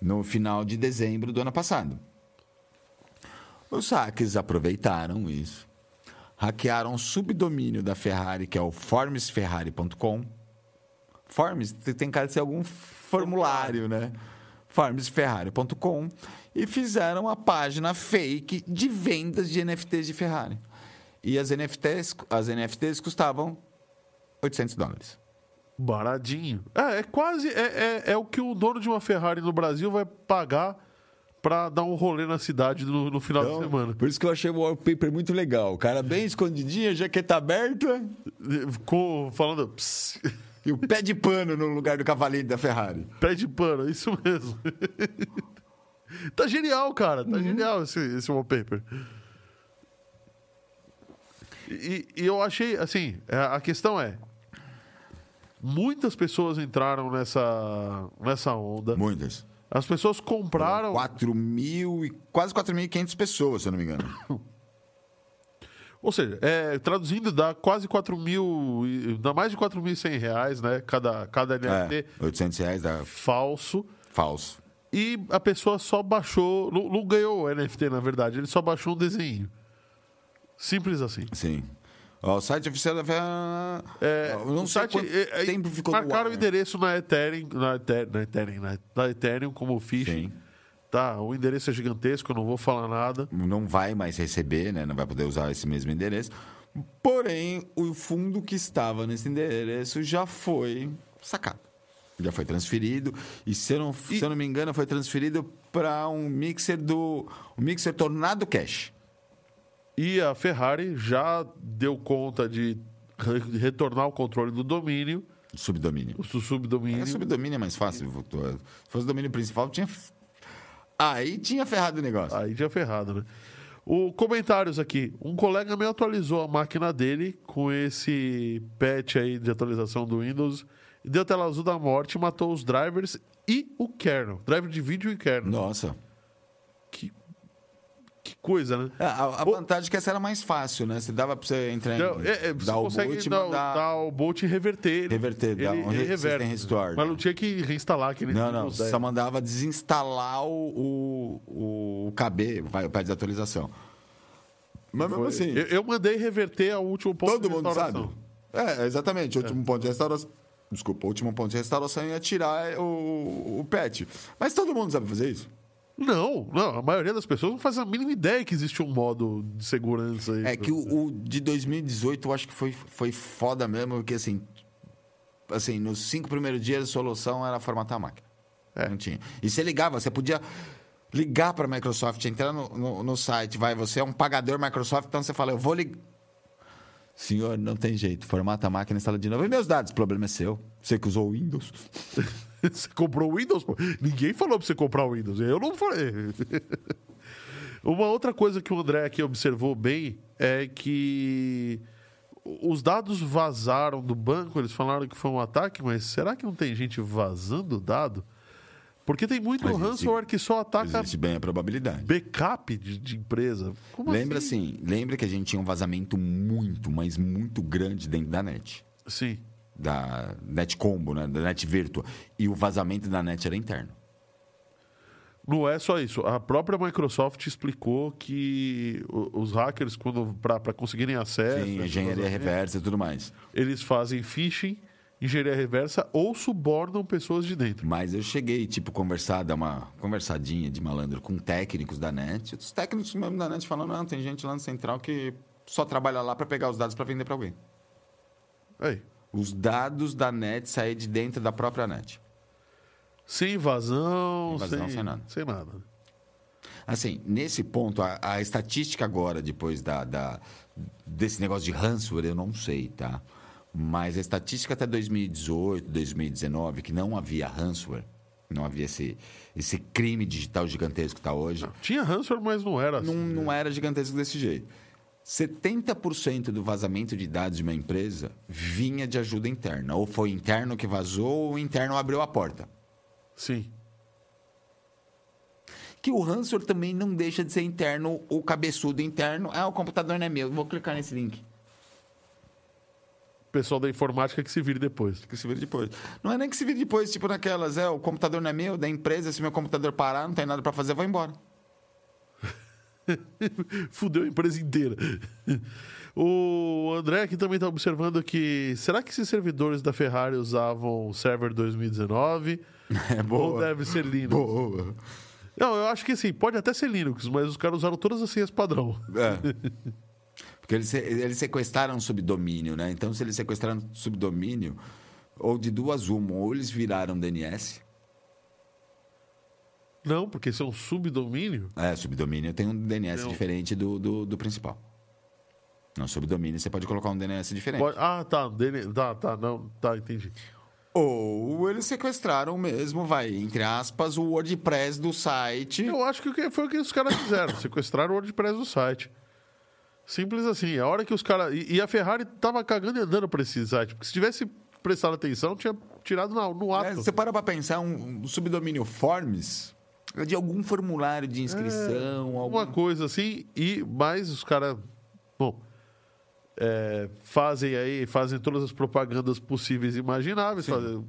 no final de dezembro do ano passado. Os hackers aproveitaram isso, hackearam o subdomínio da Ferrari, que é o formsferrari.com. Forms tem cara de ser algum formulário, né? formsferrari.com e fizeram uma página fake de vendas de NFTs de Ferrari. E as NFTs, as NFTs custavam 800 dólares. Baratinho. É, é quase. É, é, é o que o dono de uma Ferrari no Brasil vai pagar pra dar um rolê na cidade no, no final de semana. por isso que eu achei o wallpaper muito legal. O cara bem escondidinho, a jaqueta aberta Com, falando. "Pss", e o pé de pano no lugar do cavalinho da Ferrari. Pé de pano, isso mesmo. tá genial, cara. Uhum. Tá genial esse, esse wallpaper. E, e eu achei, assim, a a questão é. Muitas pessoas entraram nessa, nessa onda. Muitas. As pessoas compraram. 4 mil e quase 4.500 pessoas, se eu não me engano. [COUGHS] Ou seja, é, traduzindo, dá quase 4 mil. dá mais de 4.100 reais, né? Cada, cada NFT É, 800 reais da falso. falso. E a pessoa só baixou. Não, não ganhou o NFT, na verdade. Ele só baixou um desenho. Simples assim. Sim. Ó, o site oficial da Ferrari. É, não o sei site, quanto é, é, tempo ficou marcaram ar. o endereço na Ethereum, na Ethereum, na Ethereum, na, na Ethereum como phishing. Sim. Tá, o endereço é gigantesco, eu não vou falar nada. não vai mais receber, né? Não vai poder usar esse mesmo endereço. Porém, o fundo que estava nesse endereço já foi sacado. Já foi transferido. E se eu não, se eu não me engano, foi transferido para um mixer do. Um mixer Tornado Cash. E a Ferrari já deu conta de re- retornar o controle do domínio, Subdomínio. o su- subdomínio. É, subdomínio é mais fácil. Se fosse o domínio principal, tinha. Aí tinha ferrado o negócio. Aí já ferrado, né? O comentários aqui. Um colega meu atualizou a máquina dele com esse patch aí de atualização do Windows deu tela azul da morte, matou os drivers e o kernel. Driver de vídeo e kernel. Nossa. Que, que coisa, né? É, A, a vantagem é que essa era mais fácil, né? Você dava pra você entrar em. Não, é, é, você dar o e dar, mandar- dar o boot e reverter ele. Reverter, um ele re- reverte. system restore. Mas não tinha que reinstalar. Que nem Não, não. Você 10. só mandava desinstalar o, o, o KB, vai, o pad de atualização. Mas mesmo Foi- assim, eu, eu mandei reverter ao último ponto todo de mundo restauração. sabe. É, exatamente. O último ponto de restauração. Desculpa, o último ponto de restauração ia tirar o, o patch. Mas todo mundo sabe fazer isso. Não, não, a maioria das pessoas não faz a mínima ideia que existe um modo de segurança aí. É que o, o de 2018 eu acho que foi, foi foda mesmo, porque assim. assim, nos cinco primeiros dias a solução era formatar a máquina. Não tinha. E você ligava, você podia ligar para a Microsoft, entrar no, no, no site, vai, você é um pagador Microsoft, então você fala, eu vou ligar. Senhor, não tem jeito, formata a máquina, instala de novo. E meus dados, o problema é seu. Você que usou o Windows. [LAUGHS] [LAUGHS] Você comprou o Windows? pô? Ninguém falou pra você comprar o Windows. Eu não falei. [LAUGHS] Uma outra coisa que o André aqui observou bem é que os dados vazaram do banco, eles falaram que foi um ataque, mas será que não tem gente vazando dado? Porque tem muito Existe- ransomware que só ataca Existe bem a probabilidade. backup de, de empresa. Como Lembra assim? assim, lembra que a gente tinha um vazamento muito, mas muito grande dentro da net. Sim. Da net combo, né? Da net virtua. E o vazamento da net era interno. Não é só isso. A própria Microsoft explicou que os hackers, quando para conseguirem acesso, Sim, esse engenharia reversa e tudo mais. eles fazem phishing, engenharia reversa ou subornam pessoas de dentro. Mas eu cheguei, tipo, conversar, dar uma conversadinha de malandro com técnicos da net. Os técnicos mesmo da net falando, não, tem gente lá no central que só trabalha lá para pegar os dados para vender para alguém. Aí. Os dados da net saem de dentro da própria net. Sem invasão, Sem invasão, sem, sem nada. Sem nada. Assim, nesse ponto, a, a estatística agora, depois da, da- desse negócio de ransomware, eu não sei, tá? Mas a estatística até 2018, 2019, que não havia ransomware, não havia esse, esse crime digital gigantesco que está hoje, Tinha ransomware, mas não era assim. não, não era gigantesco desse jeito. 70% do vazamento de dados de uma empresa vinha de ajuda interna. Ou foi interno que vazou, ou o interno abriu a porta. Sim. Que o ransomware também não deixa de ser interno, o cabeçudo interno. Ah, o computador não é meu, vou clicar nesse link. Pessoal da informática que se vire depois. Que se vira depois. Não é nem que se vira depois, tipo naquelas, é, o computador não é meu, da empresa, se meu computador parar, não tem nada para fazer, eu vou embora. [LAUGHS] Fudeu a empresa inteira. O André aqui também está observando que será que esses servidores da Ferrari usavam o server 2019 [LAUGHS] É ou deve ser Linux? Boa. Não, eu acho que assim, pode até ser Linux, mas os caras usaram todas as senhas padrão. É. [LAUGHS] Porque eles, eles sequestraram subdomínio, né? Então, se eles sequestraram subdomínio, ou de duas uma, ou eles viraram DNS. Não, porque isso é um subdomínio. É, subdomínio tem um DNS Não. diferente do, do, do principal. Não, subdomínio você pode colocar um DNS diferente. Pode- ah, tá, tá, tá, não, tá, entendi. Ou eles sequestraram mesmo, vai, entre aspas, o WordPress do site. Eu acho que o que- foi o que os caras fizeram, [COUGHS] sequestraram o WordPress do site. Simples assim, a hora que os caras... E, e a Ferrari tava cagando e andando pra esse site, porque se tivesse prestado atenção, tinha tirado na- no É, ato. você para pra pensar, um, um subdomínio Forms é de algum formulário de inscrição, algum... Uma coisa assim, e mais os caras. Bom. é, fazem aí, fazem todas as propagandas possíveis e imagináveis. fazem-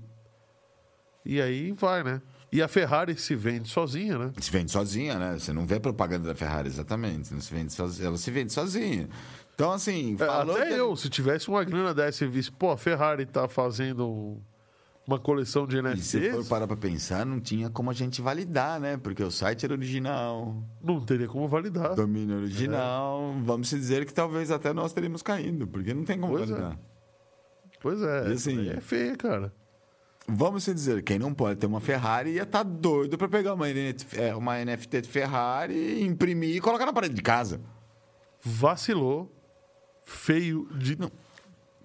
E aí vai, né? E a Ferrari se vende sozinha, né? Se vende sozinha, né? Você não vê propaganda da Ferrari exatamente. Não se vende sozinha, ela se vende sozinha. Então, assim, É, falou Até que- eu, se tivesse uma grana dessa e visse, pô, a Ferrari tá fazendo uma coleção de E se for NFTs, parar pra pensar, não tinha como a gente validar, né? Porque o site era original, não teria como validar. domínio original. Vamos dizer que talvez até nós teríamos caído, porque não tem como Pois é. validar. Pois é, E assim- é feia, cara. Vamos dizer, quem não pode ter uma Ferrari ia estar doido pra pegar uma NFT, é, uma NFT de Ferrari, imprimir e colocar na parede de casa. Vacilou. Feio de.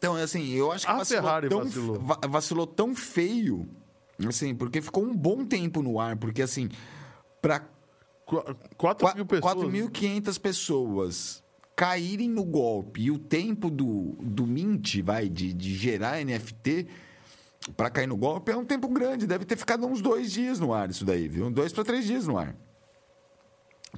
Então, assim, eu acho que A vacilou, Ferrari tão, vacilou. va- vacilou tão feio, assim, porque ficou um bom tempo no ar, porque assim, para Qu- 4 mil pessoas. 4.500 pessoas caírem no golpe e o tempo do, do mint, vai, de, de gerar NFT para cair no golpe é um tempo grande. Deve ter ficado uns dois dias no ar isso daí, viu? Dois para três dias no ar.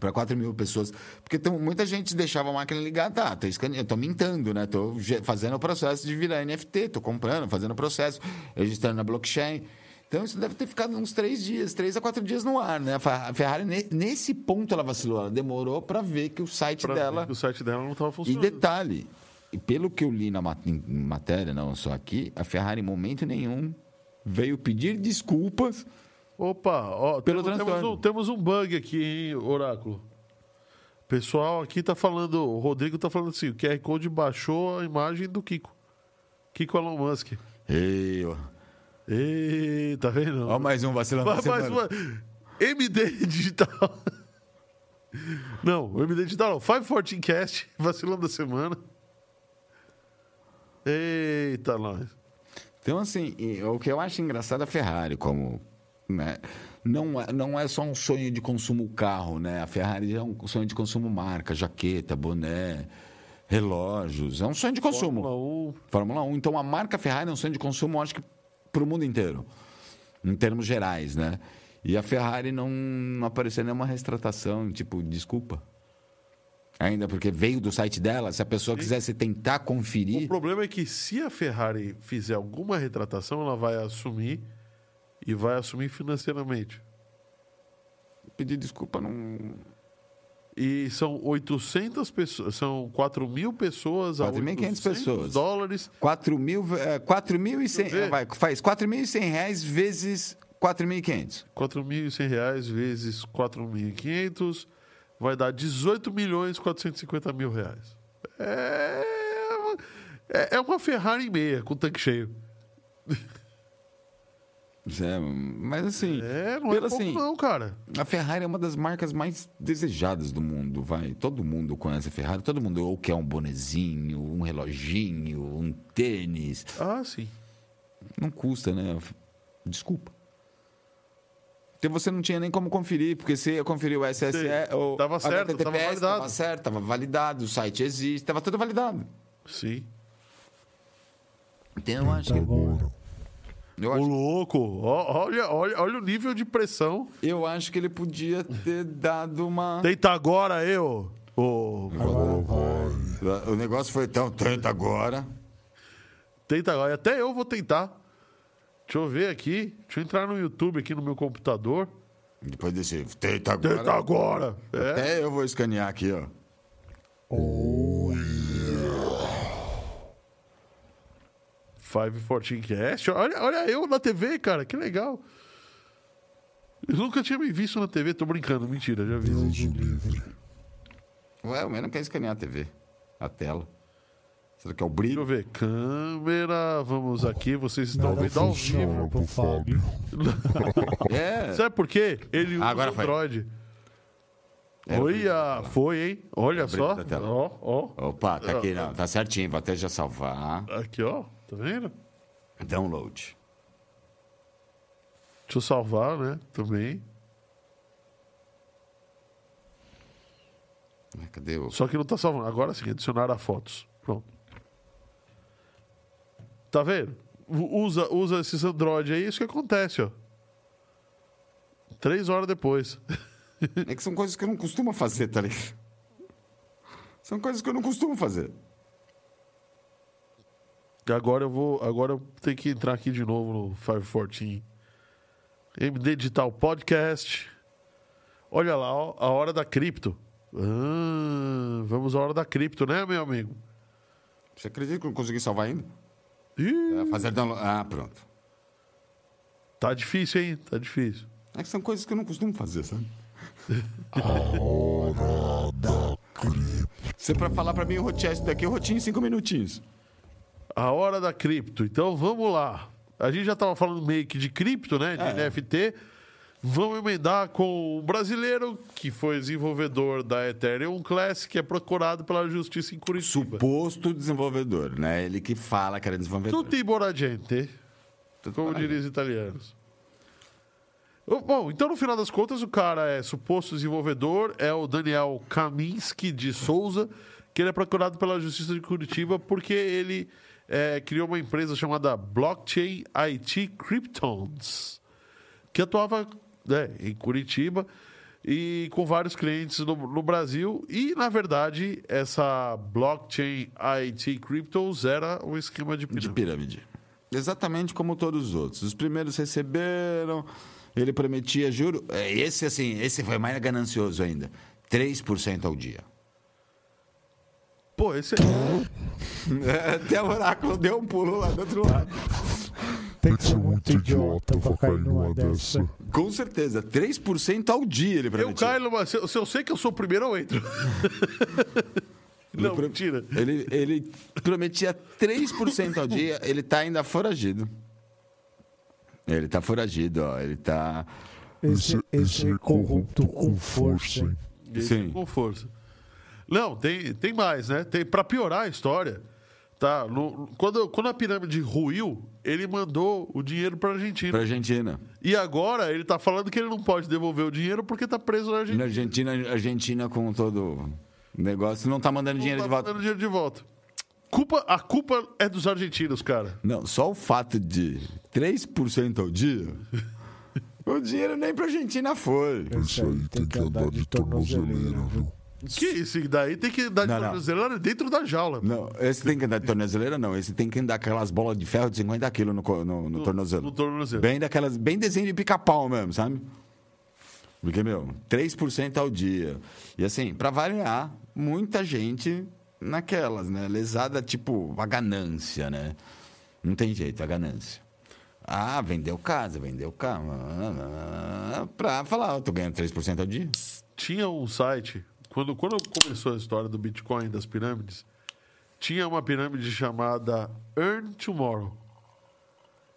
Para 4 mil pessoas. Porque tem, muita gente deixava a máquina ligada. Tá, tô, escaneando, tô mintando, né? Tô fazendo o processo de virar NFT, tô comprando, fazendo o processo, registrando na blockchain. Então isso deve ter ficado uns três dias, três a quatro dias no ar, né? A Ferrari, ne- nesse ponto, ela vacilou. Ela demorou para ver que o site pra dela. o site dela não estava E funcionando. detalhe, e pelo que eu li na ma- em matéria, não só aqui, a Ferrari em momento nenhum veio pedir desculpas. Opa, ó, Pelo temos, temos, um, temos um bug aqui, hein, Oráculo. O pessoal aqui tá falando, o Rodrigo tá falando assim, o QR Code baixou a imagem do Kiko. Kiko Elon Musk. Ei, ó. Ei, tá vendo? Ó, mais um Vai mais semana. uma. MD Digital. Não, o MD Digital não. 514 Cast, vacilão da semana. Eita, nós. Então, assim, o que eu acho engraçado é a Ferrari, como. Né? Não, é, não é só um sonho de consumo carro, né? A Ferrari é um sonho de consumo marca, jaqueta, boné, relógios. É um sonho de consumo. Fórmula 1. Fórmula 1. Então, a marca Ferrari é um sonho de consumo, acho que para o mundo inteiro, em termos gerais, né? E a Ferrari não, não apareceu nenhuma retratação, tipo, desculpa. Ainda porque veio do site dela, se a pessoa quisesse tentar O conferir. problema é que se a Ferrari fizer alguma retratação, ela vai assumir e vai assumir financeiramente. Pedir desculpa não. E são 800 pessoas, são 4 mil pessoas a 4.500 800 pessoas. dólares. 4 mil, é, 4.100, Deixa eu ver. vai, faz 4.100 reais vezes 4.500. 4.100 reais vezes 4.500 vai dar 18 milhões e 450 mil reais. É, é, é uma Ferrari meia com tanque cheio. [LAUGHS] É, mas assim, É, não pelo é pouco assim, não, cara. a Ferrari é uma das marcas mais desejadas do mundo, vai. Todo mundo conhece a Ferrari, todo mundo ou quer um bonezinho, um reloginho, um tênis. Ah, sim. Não custa, né? Desculpa. Porque você não tinha nem como conferir, porque você ia conferir o SSE, Sim, o tava certo, HTTPS, tava validado. Tava certo, tava validado, o site existe, tava tudo validado. Sim. Então eu acho que agora. Eu Ô, acho, louco, olha, olha, olha o nível de pressão. eu acho que ele podia ter dado uma Tenta agora, eu. Ô, Agora. O negócio foi tão tanto agora. tenta agora. Até eu vou tentar. Deixa eu ver aqui. Deixa eu entrar no YouTube aqui no meu computador. Depois desse tenta agora. Tenta agora. É. Até eu vou escanear aqui, ó. Oi. 514 Cast. Olha, olha eu na TV, cara. Que legal. Eu nunca tinha me visto na TV. Tô brincando. Mentira, já vi. Deus o livre. Ué, o meu não quer escanear a TV. A tela. Será que é o Deixa brilho? eu ver. Câmera. Vamos aqui. Vocês estão Nada vendo ao vivo. pro Fábio. [LAUGHS] É. Sabe por quê? Ele usa Agora o foi. Android. Brilho da Olha, tela. foi, hein? Olha brilho só. Ó, ó. Opa, tá aqui, não. Tá certinho. Vou até já salvar. Aqui, ó. Tá vendo? Download. Deixa eu salvar, né? Também. Cadê o. Só que não tá salvando. Agora sim, adicionar a fotos. Pronto. Tá vendo? Usa, usa esses Android aí, isso que acontece, ó. Três horas depois. [LAUGHS] É que são coisas que eu não costumo fazer, tá ligado? São coisas que eu não costumo fazer. E agora eu vou. Agora eu tenho que entrar aqui de novo no 514. MD Digital Podcast. Olha lá, ó, a hora da cripto. Ah, vamos à hora da cripto, né, meu amigo? Você acredita que eu não consegui salvar ainda? Ih, É, fazer download. Ah, pronto. tá difícil, hein? Tá difícil. É que são coisas que eu não costumo fazer, sabe? [LAUGHS] A hora da cripto. Você pra falar pra mim o rotear daqui, eu rotinho em cinco minutinhos. A hora da cripto. Então vamos lá. A gente já estava falando meio que de cripto, né? De É. NFT. Vamos emendar com o brasileiro que foi desenvolvedor da Ethereum Classic, que é procurado pela justiça em Curitiba. Suposto desenvolvedor, né? Ele que fala que era desenvolvedor. Tutti boragente, Tudo como diriam os italianos. Bom, então no final das contas, o cara é suposto desenvolvedor, é o Daniel Kaminski de Souza, que ele é procurado pela Justiça de Curitiba porque ele é, criou uma empresa chamada Blockchain IT Kryptons, que atuava né, em Curitiba e com vários clientes no, no Brasil. E, na verdade, essa Blockchain IT Cryptos era um esquema de De pirâmide. pirâmide. Exatamente como todos os outros. Os primeiros receberam, ele prometia juro. é, Esse, assim, esse foi mais ganancioso ainda. 3% ao dia. Pô, esse Até o oráculo deu um pulo lá do outro lado. Tem que ser muito idiota pra cair numa dessa. Com certeza, 3% ao dia ele Eu prometia. caio numa. Se, se eu sei que eu sou o primeiro, eu entro. Não, pro- mentira. Ele, ele prometia 3% ao dia, ele tá ainda foragido. Ele tá foragido, ó. Ele tá. Esse, esse é corrupto com força. hein? Sim. Com força. Não, tem, tem mais, né? Tem, pra piorar a história, tá? No- quando, quando a pirâmide ruiu, ele mandou o dinheiro pra Argentina. Pra Argentina. E agora ele tá falando que ele não pode devolver o dinheiro porque tá preso na Argentina. Na Argentina, Argentina com todo o negócio, não tá mandando dinheiro Não de tá volta. mandando dinheiro de volta. Culpa, a culpa é dos argentinos, cara. Não, só o fato de 3% ao dia. [LAUGHS] o dinheiro nem pra Argentina foi. Esse aí tem que andar de tornozeleira, viu? Que isso daí tem que dar de Não, não. tornozeleira dentro da jaula. Não, esse tem que andar de tornozeleira, não. Esse tem que andar aquelas bolas de ferro de 50 quilos no, co- no, no tornozelo. no tornozelo. Bem daquelas, bem desenho de pica-pau mesmo, sabe? Porque, meu, 3% ao dia. E assim, pra variar, muita gente naquelas, né? Lesada, tipo, a ganância, né? Não tem jeito, a ganância. Ah, vendeu casa, vendeu carro. ah, Pra falar, eu tô ganhando 3% ao dia. Tinha um site, quando, quando começou a história do Bitcoin, das pirâmides, tinha uma pirâmide chamada Earn Tomorrow.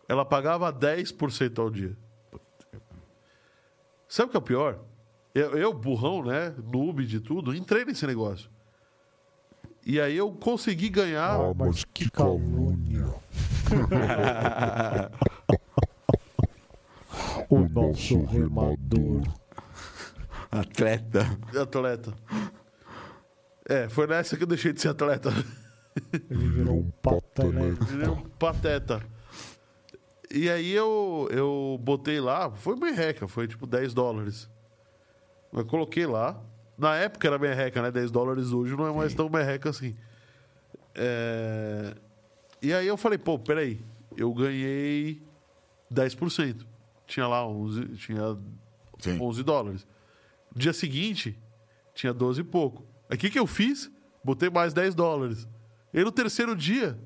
Ela pagava 10% ao dia. Sabe o que é o pior? Eu, eu, burrão, né? Noob de tudo, entrei nesse negócio. E aí eu consegui ganhar. Ah, mas que calúnia. [LAUGHS] o nosso remador. Atleta. Atleta. É, foi nessa que eu deixei de ser atleta. Ele virou um patelé. Ele é um pateta. E aí eu, eu botei lá, foi merreca, foi tipo 10 dólares. Eu coloquei lá. Na época era merreca, né? 10 dólares hoje não é mais tão merreca assim. É, E aí eu falei, pô, peraí, eu ganhei 10%. Tinha lá 11, tinha Sim. 11 dólares. Dia seguinte, tinha 12 e pouco. Aí o que, que eu fiz? Botei mais 10 dólares. E no terceiro dia,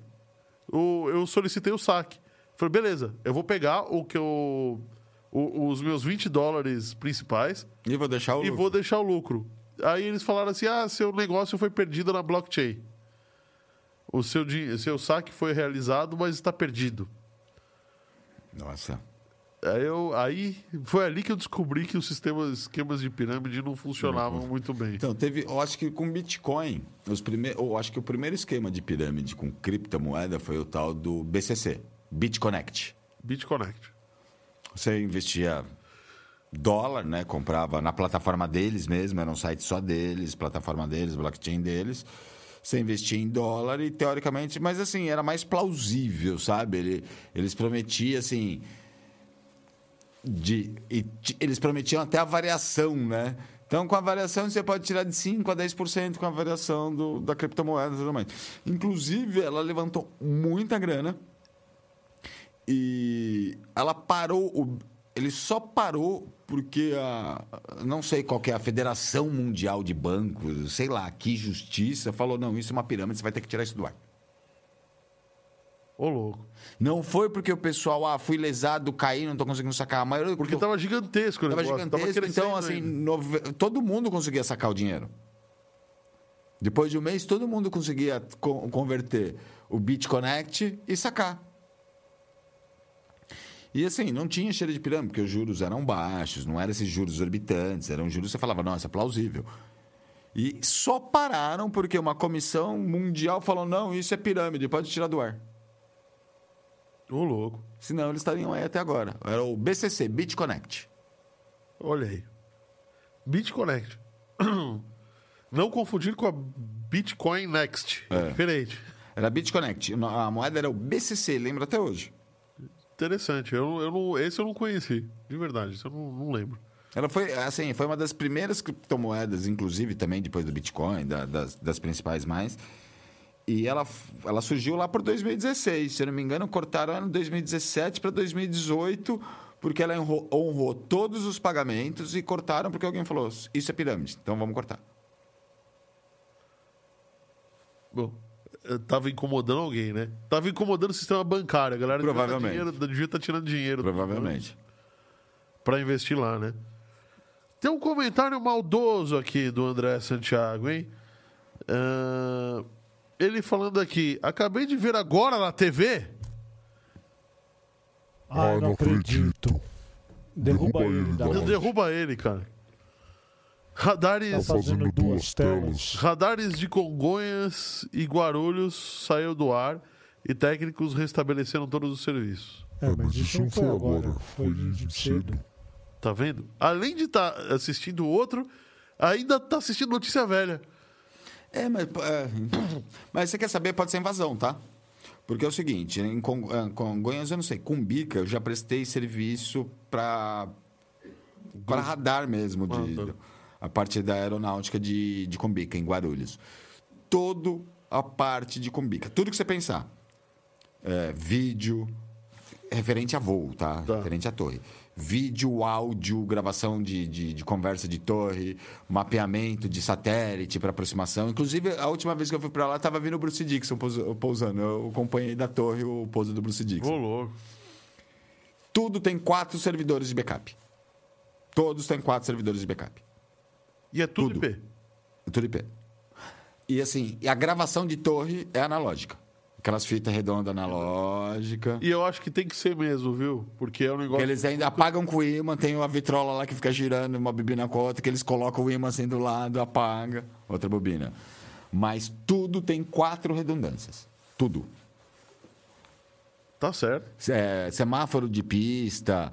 o- eu solicitei o saque. Falei, beleza, eu vou pegar o que eu. o- os meus 20 dólares principais E vou deixar o. e vou deixar o lucro. Aí eles falaram assim: ah, seu negócio foi perdido na blockchain. O seu, seu saque foi realizado, mas está perdido. Nossa. Aí, eu, aí foi ali que eu descobri que os sistemas, esquemas de pirâmide não funcionavam muito bem. Então, teve, eu acho que com Bitcoin, os prime, eu acho que o primeiro esquema de pirâmide com criptomoeda foi o tal do BCC, BitConnect. BitConnect. Você investia dólar, né? Comprava na plataforma deles mesmo, era um site só deles, plataforma deles, blockchain deles. Você investia em dólar e teoricamente, mas assim, era mais plausível, sabe? Ele, eles prometiam assim de e eles prometiam até a variação, né? Então, com a variação, você pode tirar de 5% a 10% com a variação do, da criptomoeda e tudo mais. Inclusive, ela levantou muita grana e ela parou. O, ele só parou porque a. Não sei qual é a Federação Mundial de Bancos, sei lá, que justiça, falou: não, isso é uma pirâmide, você vai ter que tirar isso do ar. Ô, louco. Não foi porque o pessoal, ah, fui lesado, caí, não tô conseguindo sacar. A maioria Porque tava gigantesco o Tava negócio. gigantesco, tava então, assim, nove- todo mundo conseguia sacar o dinheiro. Depois de um mês, todo mundo conseguia co- converter o BitConnect e sacar. E assim, não tinha cheiro de pirâmide, porque os juros eram baixos, não eram esses juros exorbitantes, eram juros que você falava, nossa, é plausível. E só pararam porque uma comissão mundial falou, não, isso é pirâmide, pode tirar do ar. Ô, louco. Senão eles estariam aí até agora. Era o BCC, BitConnect. Olha aí. BitConnect. [COUGHS] Não confundir com a Bitcoin Next. É, diferente. Era BitConnect. A moeda era o BCC, lembra até hoje. Interessante. Eu, eu não, esse eu não conheci. De verdade. Eu não, não lembro. Ela foi, assim, foi uma das primeiras criptomoedas, inclusive também depois do Bitcoin, da- das, das principais mais. E ela, ela surgiu lá por 2016. Se eu não me engano, cortaram ela em 2017 para 2018, porque ela honrou, honrou todos os pagamentos e cortaram porque alguém falou: Isso é pirâmide, então vamos cortar. Bom, eu tava incomodando alguém, né? Tava incomodando o sistema bancário. A galera devia tá Provavelmente. dinheiro- devia estar tirando dinheiro. Provavelmente. Pra investir lá, né? Tem um comentário maldoso aqui do André Santiago, hein? Ah, ele falando aqui, acabei de ver agora na TV. Ai, não acredito. Derruba ele da live. Derruba ele, cara. Tá Radares, fazendo duas telas. radares de Congonhas e Guarulhos saiu do ar e técnicos restabeleceram todos os serviços. É, mas isso não foi agora. Foi de cedo. Tá vendo? Além de estar assistindo outro, ainda tá assistindo notícia velha. É, mas, é, [LAUGHS] mas você quer saber, pode ser invasão, tá? Porque é o seguinte, em eh, Congonhas, eu não sei, Cumbica, eu já prestei serviço para para radar mesmo, de, Ah, tá. a parte da aeronáutica de, de Cumbica, em Guarulhos. Todo a parte de Cumbica, tudo que você pensar. É, vídeo, referente a voo, tá? Tá. Referente à torre. Vídeo, áudio, gravação de, de, de conversa de torre, mapeamento de satélite para aproximação. Inclusive, a última vez que eu fui para lá, estava vindo o Bruce Dixon pousa- pousando. Eu acompanhei da torre o pouso do Bruce Ô, Dixon. louco. Tudo tem quatro servidores de backup. Todos têm quatro servidores de backup. E é tudo, Tudo. IP. Tudo IP. E assim, a gravação de torre é analógica. Aquelas fitas redondas analógicas. E eu acho que tem que ser mesmo, viu? Porque é um Que negócio. eles ainda apagam com o imã, tem uma vitrola lá que fica girando, uma bobina com a outra, que eles colocam o imã assim do lado, apaga, outra bobina. Mas tudo tem quatro redundâncias. Tudo. Tá certo. É, semáforo de pista,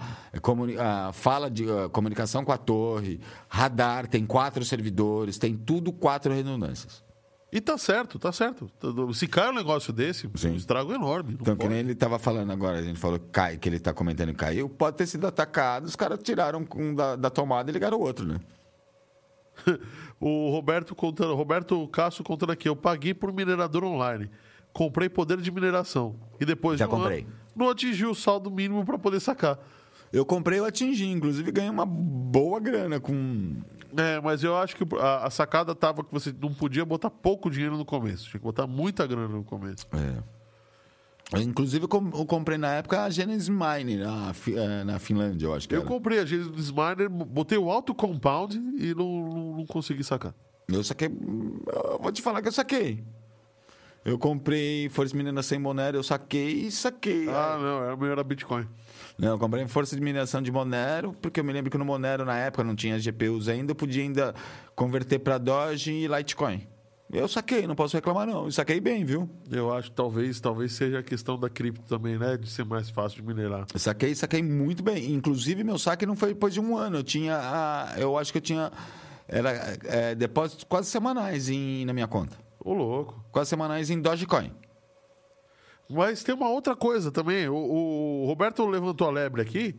ah, fala de ah, comunicação com a torre, radar, tem quatro servidores, tem tudo quatro redundâncias. E tá certo, tá certo. Se cai um negócio desse, Sim. um estrago enorme. Então, que pode. nem ele estava falando agora, a gente falou que, cai, que ele está comentando que caiu, pode ter sido atacado, os caras tiraram um da, da tomada e ligaram o outro, né? [LAUGHS] O Roberto contando, Roberto Casso contando aqui, eu paguei por minerador online. Comprei poder de mineração. E depois Já de um comprei. ano, não atingi o saldo mínimo para poder sacar. Eu comprei, eu atingi, inclusive ganhei uma boa grana com. É, mas eu acho que a, a sacada tava que você não podia botar pouco dinheiro no começo. Tinha que botar muita grana no começo. É. Inclusive, eu com- eu comprei na época a Genesis Mine, na, eh, na Finlândia, eu acho que Eu era. comprei a Genesis Miner, botei o alto compound e não, não, não consegui sacar. Eu saquei. Eu vou te falar que eu saquei. Eu comprei Força de Mineração em Monero, eu saquei e saquei. Ah, não, era melhor a Bitcoin. Não, eu comprei Força de Mineração de Monero, porque eu me lembro que no Monero, na época, não tinha GPUs ainda, eu podia ainda converter para Doge e Litecoin. Eu saquei, não posso reclamar não. Eu saquei bem, viu? Eu acho que talvez, talvez seja a questão da cripto também, né? De ser mais fácil de minerar. Eu saquei, saquei muito bem. Inclusive, meu saque não foi depois de um ano. Eu tinha, a- eu acho que eu tinha era, é, depósitos quase semanais em, na minha conta. Ô, louco. Quase semanais em Dogecoin. Mas tem uma outra coisa também. O, o Roberto levantou a lebre aqui,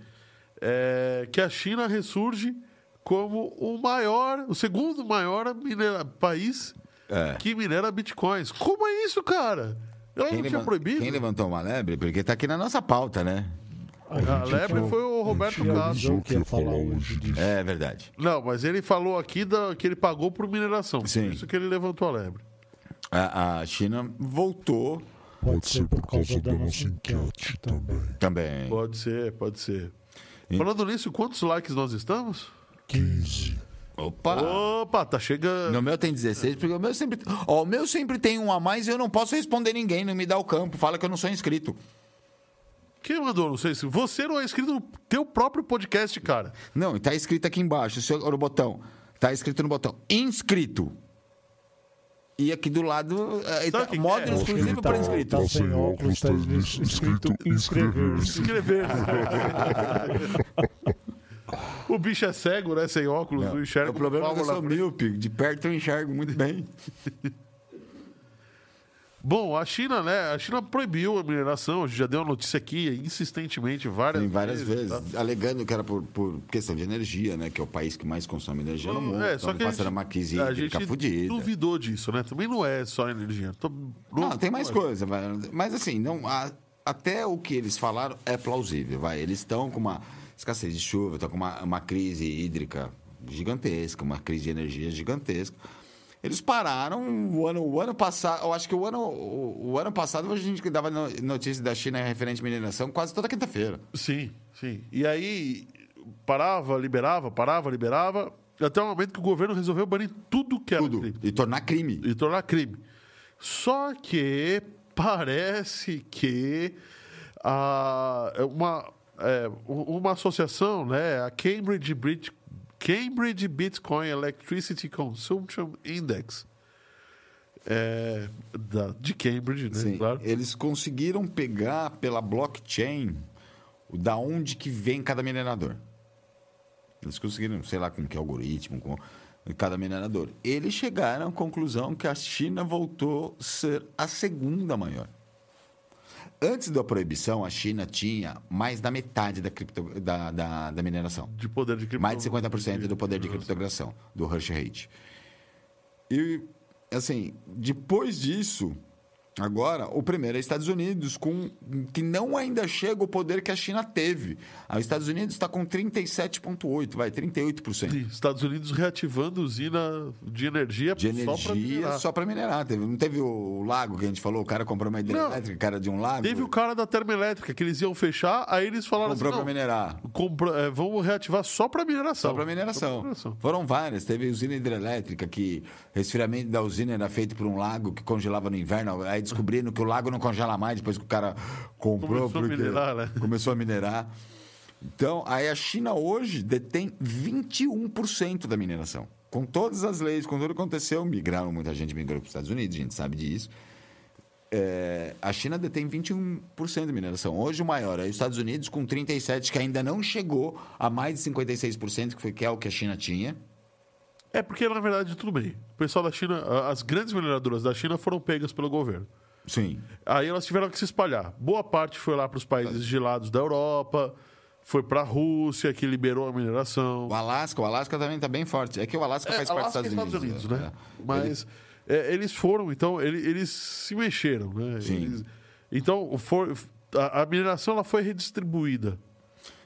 é, que a China ressurge como o maior, o segundo maior minera- país É. que minera bitcoins. Como é isso, cara? Ela não tinha proibido? quem levantou uma lebre? Porque tá aqui na nossa pauta, né? A gente lebre foi o Roberto a Castro. que ia falar hoje disso. É verdade. Não, mas ele falou aqui da- que ele pagou por mineração. Sim. Por isso que ele levantou a lebre. A, a China voltou Pode ser por causa da nossa enquete também. também. Pode ser, pode ser. E- Falando nisso, quantos likes nós estamos? 15. Opa! Opa, tá chegando. No meu tem 16, porque o meu sempre. Ó, o meu sempre tem um a mais e eu não posso responder ninguém, não me dá o campo. Fala que eu não sou inscrito. Quem mandou? Não sei se você não é inscrito no teu próprio podcast, cara. Não, e tá escrito aqui embaixo, seu- no botão. Tá escrito no botão. Inscrito. E aqui do lado, é, tá, o que que modo é? exclusivo para inscrito. Tá sem óculos, tá escrito inscrever-se. Inscrever. [LAUGHS] o bicho é cego, né? Sem óculos, não, enxerga o problema é que eu sou míope. De perto eu enxergo muito bem. [LAUGHS] Bom, a China, né? A China proibiu a mineração. A gente já deu a notícia aqui insistentemente várias, Tem várias vezes, tá? alegando que era por, por questão de energia, né? Que é o país que mais consome energia no mundo. É, então só que a gente, uma crise a gente fodida. duvidou disso, né? Também não é só energia. Tô- Não, tem mais coisa, mas assim, não, a- até o que eles falaram é plausível, vai. Eles estão com uma escassez de chuva, estão com uma, uma crise hídrica gigantesca, uma crise de energia gigantesca. Eles pararam o ano, o ano passado, eu acho que o ano, o, o ano passado a gente dava no- notícia da China referente à mineração quase toda quinta-feira. Sim, sim. E aí parava, liberava, parava, liberava. Até o momento que o governo resolveu banir tudo que era Tudo. crime. E tornar crime. E tornar crime. Só que parece que a, uma, é, uma associação, né, a Cambridge, Brit- Cambridge Bitcoin Electricity Consumption Index, é, da, de Cambridge, né, Sim, claro. Eles conseguiram pegar pela blockchain da onde que vem cada minerador. Eles conseguiram, sei lá com que algoritmo, com cada minerador. Eles chegaram à conclusão que a China voltou a ser a segunda maior. Antes da proibição, a China tinha mais da metade da, cripto, da, da, da mineração. De poder de cripto. Mais de 50% do poder de criptografia, do hash rate. E, assim, depois disso, agora, o primeiro é Estados Unidos, com que não ainda chega o poder que a China teve. Os Estados Unidos está com 37,8%, vai, 38%. Sim, Estados Unidos reativando usina de energia De energia só para minerar. Teve, não teve o lago que a gente falou, o cara comprou uma hidrelétrica, cara de um lago. Teve o cara da termoelétrica que eles iam fechar, aí eles falaram comprou assim, para minerar. compra- é, vamos reativar só para mineração. Só para mineração. Mineração. Foram várias. Teve usina hidrelétrica que resfriamento da usina era feito por um lago que congelava no inverno. Aí descobriram que o lago não congela mais depois que o cara comprou. Começou a porque minerar, né? Começou a minerar. Então, aí a China hoje detém 21% da mineração. Com todas as leis, com tudo que aconteceu, migraram, muita gente migrou para os Estados Unidos, a gente sabe disso. É, a China detém 21% da mineração. Hoje o maior é os Estados Unidos com 37%, que ainda não chegou a mais de 56%, que, foi, que é o que a China tinha. É porque, na verdade, tudo bem. O pessoal da China, as grandes mineradoras da China foram pegas pelo governo. Sim. Aí elas tiveram que se espalhar. Boa parte foi lá para os países gelados da Europa, foi para a Rússia, que liberou a mineração. O Alasca, o Alasca também está bem forte. É que o Alasca É, faz parte dos Alasca Estados, Estados Unidos. Unidos, né? é. Mas é, eles foram, então, ele- eles, se mexeram, né? Sim. Eles- então, for- a, a mineração ela foi redistribuída.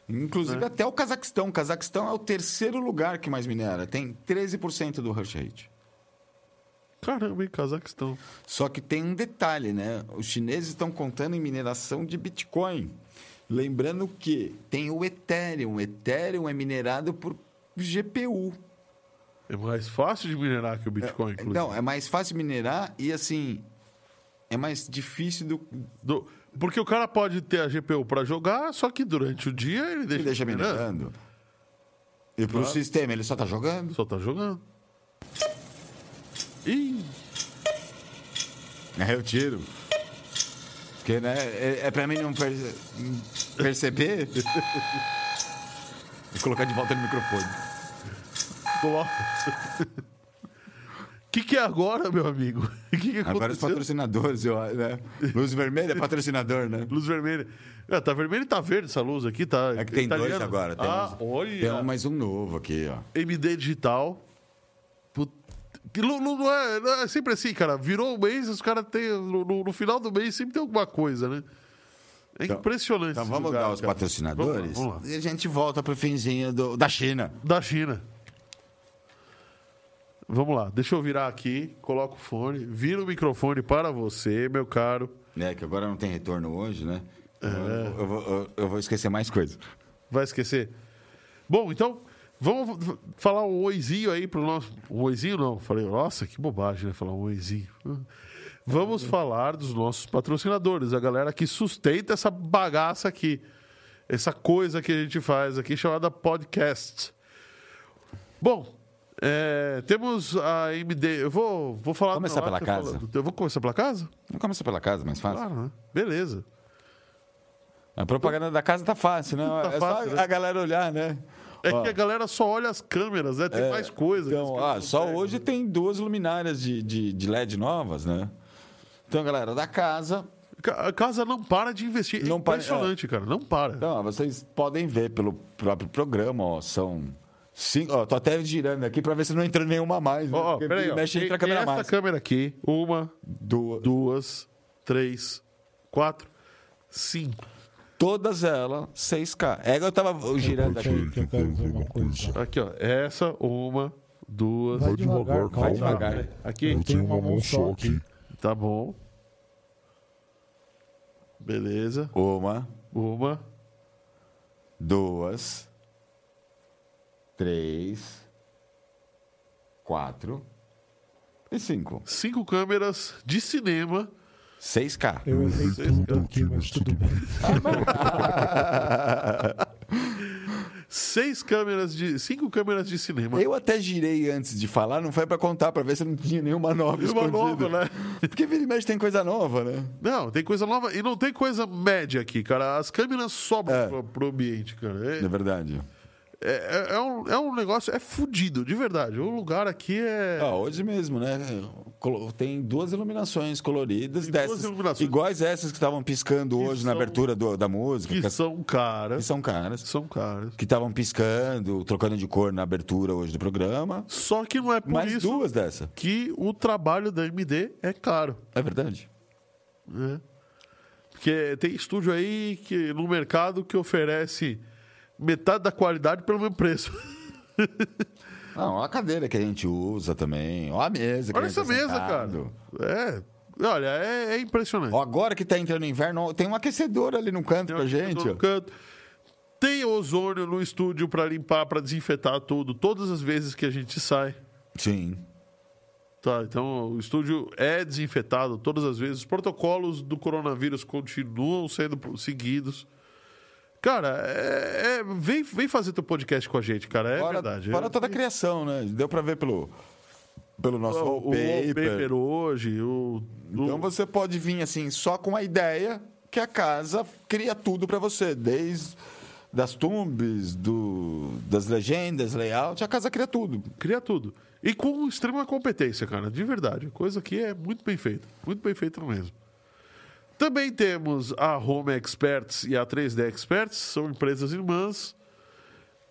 Inclusive Né? até o Cazaquistão. O Cazaquistão é o terceiro lugar que mais minera. Tem 13% do hash rate. Caramba, hein, Cazaquistão. Só que tem um detalhe, né? Os chineses estão contando em mineração de Bitcoin. Lembrando que tem o Ethereum. O Ethereum é minerado por GPU. É mais fácil de minerar que o Bitcoin, inclusive. Não, é mais fácil minerar e assim é mais difícil do Do- porque o cara pode ter a GPU para jogar, só que durante o dia ele deixa, ele deixa minerando. minerando. E para o Claro. sistema ele só está jogando. Só tá jogando. Ih, É, eu tiro. Porque, né, é, é para mim não perce- perceber. [LAUGHS] Vou colocar de volta no microfone. coloca. O que, que é agora, meu amigo? [LAUGHS] Que, que Agora os patrocinadores, eu, né? Luz vermelha é patrocinador, né? Luz vermelha. Ah, tá vermelho e tá verde essa luz aqui, tá? É que tem dois italiano. agora. Tem ah, uns- olha. Tem um- mais um novo aqui, ó. MD Digital. Put- Não, não- é, não é sempre assim, cara. Virou o mês, os caras têm. No, no- no final do mês sempre tem alguma coisa, né? É Então- impressionante. Então vamos lugar, dar os cara. patrocinadores Vamos lá, vamos lá. e a gente volta pro finzinho do- da China. Da China. Vamos lá, deixa eu virar aqui, coloco o fone, vira o microfone para você, meu caro. É, que agora não tem retorno hoje, né? É. Eu, eu vou, eu- vou esquecer mais coisas. Vai esquecer? Bom, então, vamos falar um oizinho aí pro nosso. Um oizinho não, falei, nossa, que bobagem, né? Falar um oizinho. Vamos falar dos nossos patrocinadores, a galera que sustenta essa bagaça aqui. Essa coisa que a gente faz aqui chamada podcast. Bom, é, temos a MD. Eu vou, vou falar. Começar pela casa? falar- Eu vou começar pela casa? Vamos começar pela casa, mais fácil. Claro, né? Beleza. A propaganda da casa tá fácil, né? Tá é fácil, só né? a galera olhar, né? É Ó, que a galera só olha as câmeras, né? Tem mais coisa. que as Então, câmeras ah, só hoje tem duas luminárias de, de, de LED novas, né? Então, galera, da casa. Ca- A casa não para de investir. É Não para- impressionante, cara. Não para. Então, ó, vocês podem ver pelo próprio programa, ó, são cinco. Ó, tô até girando aqui pra ver se não entrou nenhuma mais. Né? Ó, ó, peraí, ó. Mexe entra a câmera essa mais. câmera aqui. Uma, Duas. duas, três, quatro, cinco. Todas elas 6K. É que eu tava girando aqui. que eu quero ver uma coisa. Aqui, ó. Essa, uma, duas. Vai devagar, calma. Vai devagar. Aqui. Eu tenho uma mão só aqui. Tá bom. Beleza. Uma, Uma, duas, três, quatro e cinco. Cinco câmeras de cinema. 6K. Eu errei tudo aqui, mas tudo bem. [LAUGHS] Seis câmeras de. Cinco câmeras de cinema. Eu até girei antes de falar, não foi pra contar, pra ver se não tinha nenhuma nova uma escondida. nova, né? Porque vira e mexe tem coisa nova, né? Não, tem coisa nova. E não tem coisa média aqui, cara. As câmeras sobram É. pro, pro ambiente, cara. É verdade. É, é- é um, é um negócio. É fudido, de verdade. O lugar aqui é. Ó, hoje mesmo, né? Tem duas iluminações coloridas dessas, duas iluminações. iguais essas que estavam piscando Que hoje na são- abertura do- da música, que que, são caras. que são caras, São caras. que estavam piscando, trocando de cor na abertura hoje do programa. Só que não é por Mais isso duas dessa. que o trabalho da MD é caro. É verdade. né? Porque tem estúdio aí que, no mercado que oferece metade da qualidade pelo mesmo preço. [LAUGHS] Não, a cadeira que a gente usa também, ó a mesa que Olha a gente essa tá mesa, sentado. cara. É. Olha, é, é impressionante. Ó, agora que tá entrando o inverno, ó, tem um aquecedor ali no canto Tem pra um gente. aquecedor ó. no canto. Tem ozônio no estúdio para limpar, para desinfetar tudo, todas as vezes que a gente sai. Sim. Tá, então o estúdio é desinfetado todas as vezes. Os protocolos do coronavírus continuam sendo seguidos. Cara, é, é- vem, vem fazer teu podcast com a gente, cara. É fora, verdade. fora toda a criação, né? Deu pra ver pelo, pelo nosso o, o wallpaper. wallpaper hoje, o, Então o- você pode vir assim, só com a ideia que a casa cria tudo pra você, desde das tumbes, do, das legendas, layout, a casa cria tudo. cria tudo. E com extrema competência, cara, de verdade. Coisa que é muito bem feita. Muito bem feita mesmo. Também temos a Home Experts e a 3D Experts, são empresas irmãs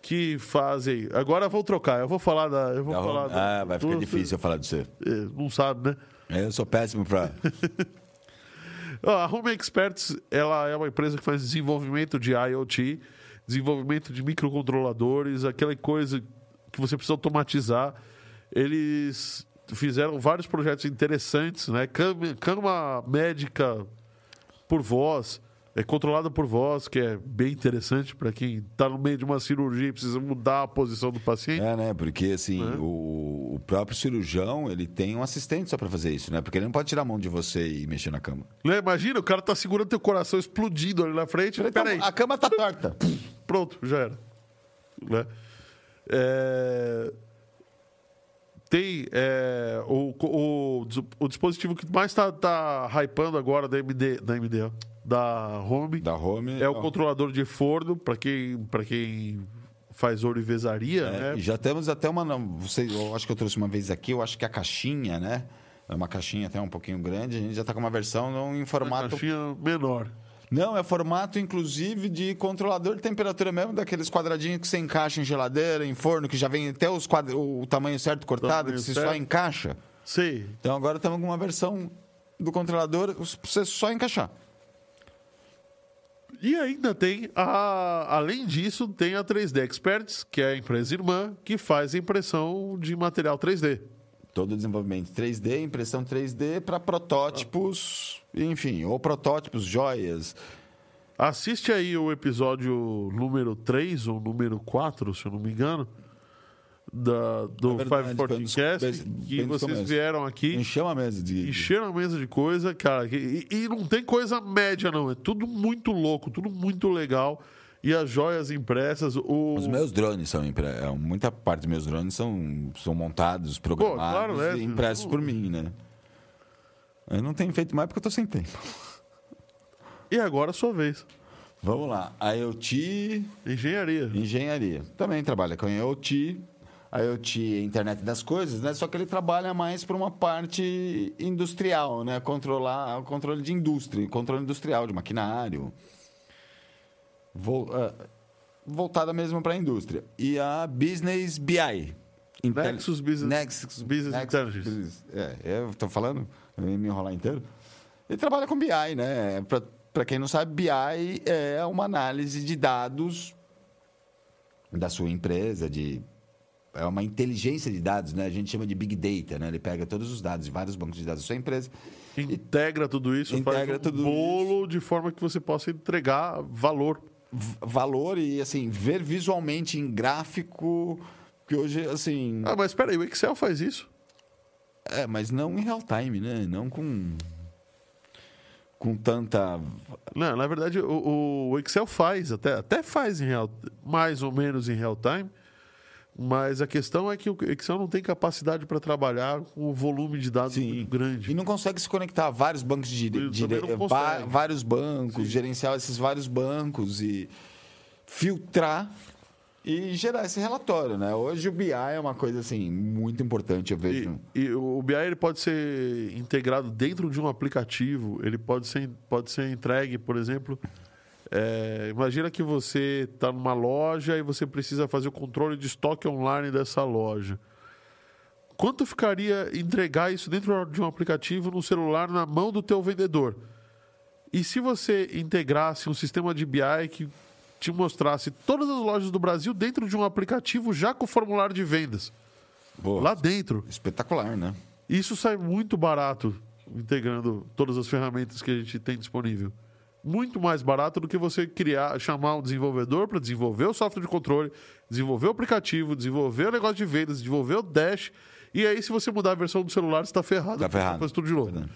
que fazem. Agora eu vou trocar, eu vou falar da. Eu vou Da falar home- da- ah, vai ficar do- difícil eu falar de você. É, Não sabe, né? Eu sou péssimo pra. [LAUGHS] Ó, A Home Experts ela é uma empresa que faz desenvolvimento de IoT, desenvolvimento de microcontroladores, aquela coisa que você precisa automatizar. Eles fizeram vários projetos interessantes, né? Cama, cama médica por voz, é controlada por voz, que é bem interessante para quem está no meio de uma cirurgia e precisa mudar a posição do paciente. É, né? Porque assim, o, o próprio cirurgião, ele tem um assistente só pra fazer isso, né? Porque ele não pode tirar a mão de você e mexer na cama. Né? Imagina, o cara tá segurando teu coração explodindo ali na frente. Então, Peraí. a cama tá torta. [LAUGHS] Pronto, já era. Né? É, Tem é, o, o, o dispositivo que mais está tá hypando agora da MD, da MD, da Home, Da home. é o ó. controlador de forno, para quem, pra quem faz ourivesaria, É, né? já temos até uma. Você, eu acho que eu trouxe uma vez aqui, eu acho que a caixinha, né? É uma caixinha até um pouquinho grande. A gente já tá com uma versão não em Uma formato. caixinha menor. Não, é formato, inclusive, de controlador de temperatura mesmo, daqueles quadradinhos que você encaixa em geladeira, em forno, que já vem até os quadra... o tamanho certo cortado, Tamanho que você certo. só encaixa. Sei. Então agora estamos com uma versão do controlador pra você só encaixar. E ainda tem, a, além disso, tem a 3D Experts, que é a empresa irmã, que faz impressão de material 3D. Todo o desenvolvimento 3D, impressão 3D para protótipos, enfim, ou protótipos, joias. Assiste aí o episódio número 3 ou número 4, se eu não me engano, da, do É verdade, 514 foi Cast, nos- que vocês vieram aqui, Encheu a mesa de. encheram a mesa de coisa, cara, e, e não tem coisa média não, é tudo muito louco, tudo muito legal. E as joias impressas, o... Os meus drones são impre... é, muita parte dos meus drones são, são montados, programados claro, né? e impressos por mim, né? Eu não tenho feito mais porque eu tô sem tempo. E agora a sua vez. Vamos lá. IoT, Engenharia. engenharia. Também trabalha com IoT. IoT é internet das coisas, né? Só que ele trabalha mais para uma parte industrial, né? Controlar o controle de indústria, controle industrial de maquinário. Vol- ah, voltada mesmo para a indústria. E a Business BI. Intel- Nexus Business- Nexus, Business Intelligence. Business- É, eu estou falando, eu ia me enrolar inteiro. Ele trabalha com BI, né? Para quem não sabe, BI é uma análise de dados da sua empresa, de é uma inteligência de dados, né? A gente chama de Big Data, né? Ele pega todos os dados de vários bancos de dados da sua empresa Integra tudo isso, Integra faz um tudo bolo de forma que você possa entregar valor. Valor e assim ver visualmente em gráfico Porque hoje, assim. Ah, mas espera aí, o Excel faz isso? É, mas não em real time, né? Não com. Com tanta. Não, na verdade, o, o Excel faz, até, até faz em real, mais ou menos em real time, mas a questão é que o Excel não tem capacidade para trabalhar com o volume de dados Sim. muito grande. E não consegue se conectar a vários bancos de, de- consegue. vários bancos, gerenciar esses vários bancos e filtrar e gerar esse relatório, né? Hoje o BI é uma coisa assim muito importante, eu vejo. E, e o BI ele pode ser integrado dentro de um aplicativo, ele pode ser, pode ser entregue, por exemplo. É, imagina que você está numa loja e você precisa fazer o controle de estoque online dessa loja. Quanto ficaria entregar isso dentro de um aplicativo no celular na mão do teu vendedor? E se você integrasse um sistema de BI que te mostrasse todas as lojas do Brasil dentro de um aplicativo já com formulário de vendas? Pô, Lá dentro. espetacular, né? Isso sai muito barato, integrando todas as ferramentas que a gente tem disponível. Muito mais barato do que você criar, chamar um desenvolvedor para desenvolver o software de controle, desenvolver o aplicativo, desenvolver o negócio de vendas, desenvolver o dash. E aí, se você mudar a versão do celular, você está ferrado. Tá porque ferrado. Faz tudo de novo. Verdade.